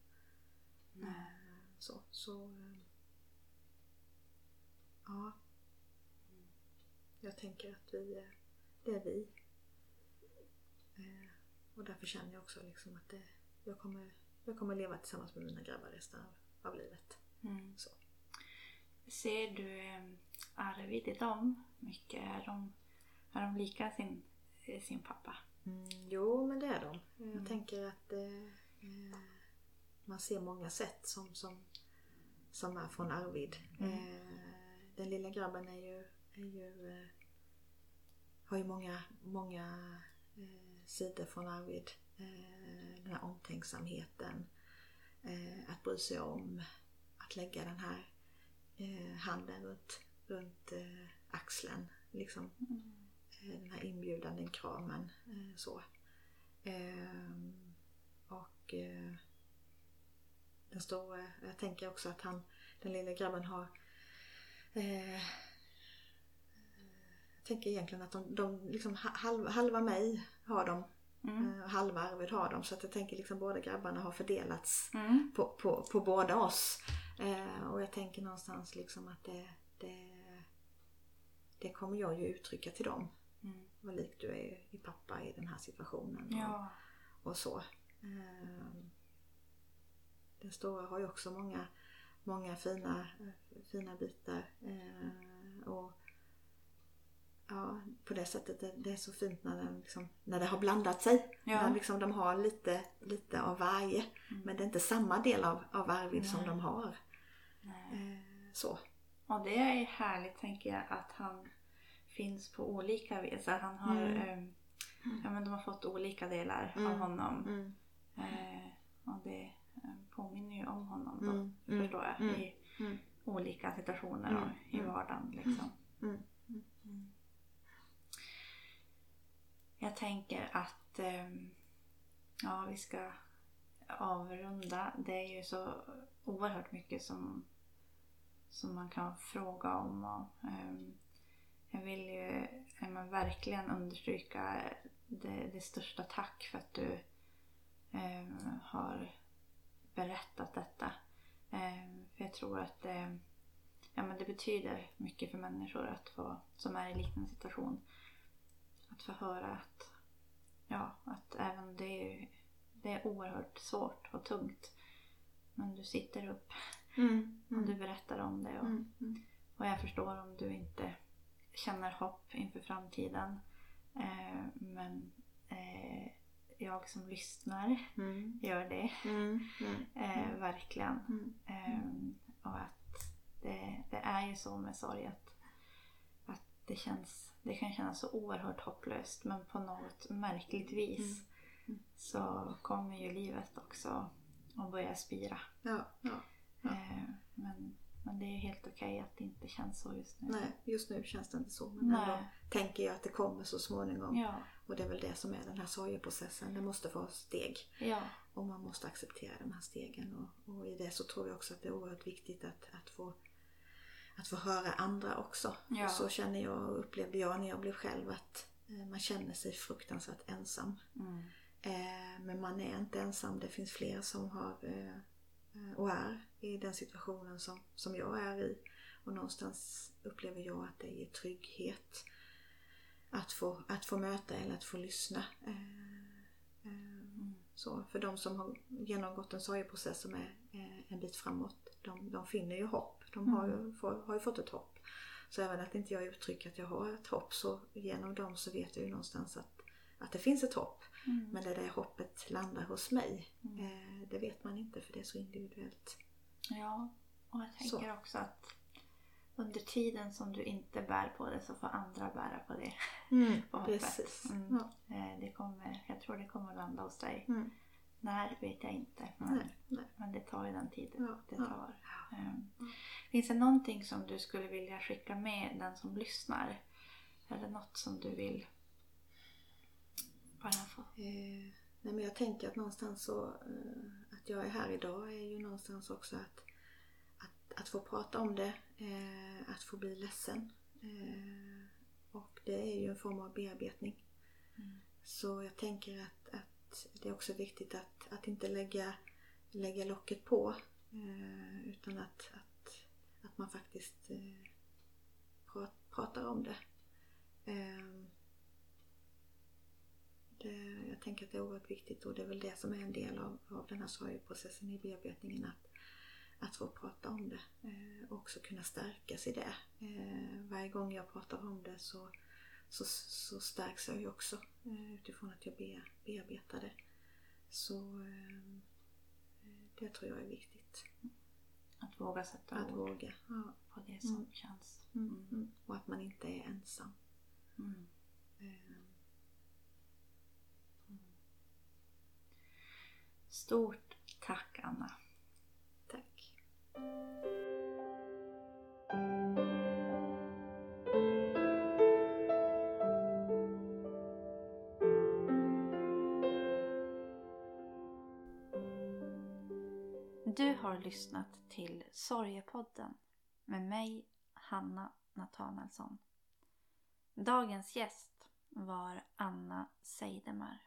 Nej. Så, så eh, ja. Jag tänker att vi, det är vi. Eh, och därför känner jag också liksom att det, jag, kommer, jag kommer leva tillsammans med mina grabbar resten av, av livet. Mm. Så. Ser du eh, Arvid i dem mycket? Är de, är de lika sin, sin pappa? Mm, jo, men det är de. Jag Mm. tänker att eh, man ser många sätt som, som, som är från Arvid. Mm. Eh, den lilla grabben är ju, är ju, eh, har ju många, många eh, sidor från Arvid. Den här omtänksamheten, att bry sig om, att lägga den här handen runt, runt axeln. Liksom Mm. den här inbjudande kramen. eh, Så. Ehm, Och den stora, jag tänker också att han, den lilla grabben har eh, jag tänker egentligen att de, de liksom ha- halva, halva mig har de Mm. eh, halva Arvid har de så att jag tänker liksom båda grabbarna har fördelats Mm. på, på, på båda oss. Eh, och jag tänker någonstans liksom att det, det, det kommer jag ju uttrycka till dem. Mm. Vad lik du är i pappa i den här situationen. Ja. Och, och så. Eh, den stora har ju också många, många fina, fina bitar. Eh, och ja, på det sättet det, det är så fint när, den liksom, när det har blandat sig. Ja. När liksom de har lite, lite av varje. Mm. Men det är inte samma del av, av Arvid som Nej. de har. Nej. Eh, så. Och det är härligt tänker jag att han finns på olika vis. Att Han har, Mm. ehm, ja, men de har fått olika delar av Mm. honom. Mm. Eh, och det påminner ju om honom då, Mm. Mm. förstår jag. Mm. I Mm. olika situationer Mm. och i vardagen liksom. Jag tänker att ehm, ja, vi ska avrunda. Det är ju så oerhört mycket som, som man kan fråga om. Och, ehm, jag vill ju men verkligen understryka det, det största tack för att du ehm, har berättat detta. Ehm, för jag tror att det, ja, men det betyder mycket för människor att få, som är i liknande situation. Att få höra att, ja, att även det är, det är oerhört svårt och tungt. Men du sitter upp Mm. och du berättar om det. Och, Mm. Mm. och jag förstår om du inte känner hopp inför framtiden. Eh, men eh, jag som lyssnar Mm. gör det. Mm. [laughs] Eh, verkligen. Mm. Ehm, och att det, det är ju så med sorg att, att det, känns, det kan kännas så oerhört hopplöst men på något märkligt vis Mm. så kommer ju livet också att börja spira. Ja, ja. Ja. Ehm, men, men det är ju helt okej att det inte känns så just nu. Nej, just nu känns det inte så. Men ändå tänker jag att det kommer så småningom. Ja, Och det är väl det som är den här sorgeprocessen. Det måste få steg. ja, Och man måste acceptera de här stegen. Och, och i det så tror jag också att det är oerhört viktigt att, att, få, att få höra andra också. Ja. Så känner jag och upplevde jag när jag blev själv att eh, man känner sig fruktansvärt ensam. Mm. Eh, men man är inte ensam. Det finns fler som har eh, och är i den situationen som, som jag är i. Och någonstans upplever jag att det ger trygghet att få, att få möta eller att få lyssna. Mm. Så för de som har genomgått en sorgeprocess som är en bit framåt, de, de finner ju hopp. De har ju, mm. får, har ju fått ett hopp. Så även att inte jag uttrycker att jag har ett hopp så genom dem så vet jag ju någonstans att, att det finns ett hopp. Mm. Men det där hoppet landar hos mig, mm. eh, det vet man inte för det är så individuellt. Ja, och jag tänker så. också att under tiden som du inte bär på det så får andra bära på det. Mm, på precis. Mm. Ja. Eh, det kommer, jag tror det kommer landa hos dig. Mm. När vet jag inte. Men, nej, nej. men det tar ju den tiden ja, det tar. Ja. Um, finns det någonting som du skulle vilja skicka med den som lyssnar? Eller något som du vill bara få? Eh, nej men jag tänker att någonstans så eh, att jag är här idag är ju någonstans också att, att, få prata om det, eh, att få bli ledsen. Eh, och det är ju en form av bearbetning. Mm. Så jag tänker att, att det är också viktigt att, att inte lägga, lägga locket på eh, utan att, att, att man faktiskt eh, pratar om det. Det, jag tänker att det är oerhört viktigt och det är väl det som är en del av, av den här sorgeprocessen i bearbetningen. Att, att få prata om det eh, och också kunna stärkas i det. Eh, varje gång jag pratar om det så, så, så stärks jag ju också eh, utifrån att jag be, bearbetar det. Så det tror jag är viktigt. Att våga sätta att ord våga, ja. på det som mm. känns. Mm. Mm. mm. Och att man inte är ensam. Mm. Stort tack Anna. Du har lyssnat till Sorgepodden med mig, Hanna Nathanaelsson. Dagens gäst var Anna Seidemar.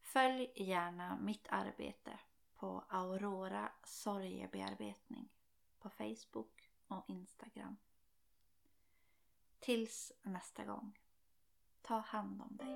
Följ gärna mitt arbete på Aurora sorgebearbetning på Facebook och Instagram. Tills nästa gång. Ta hand om dig.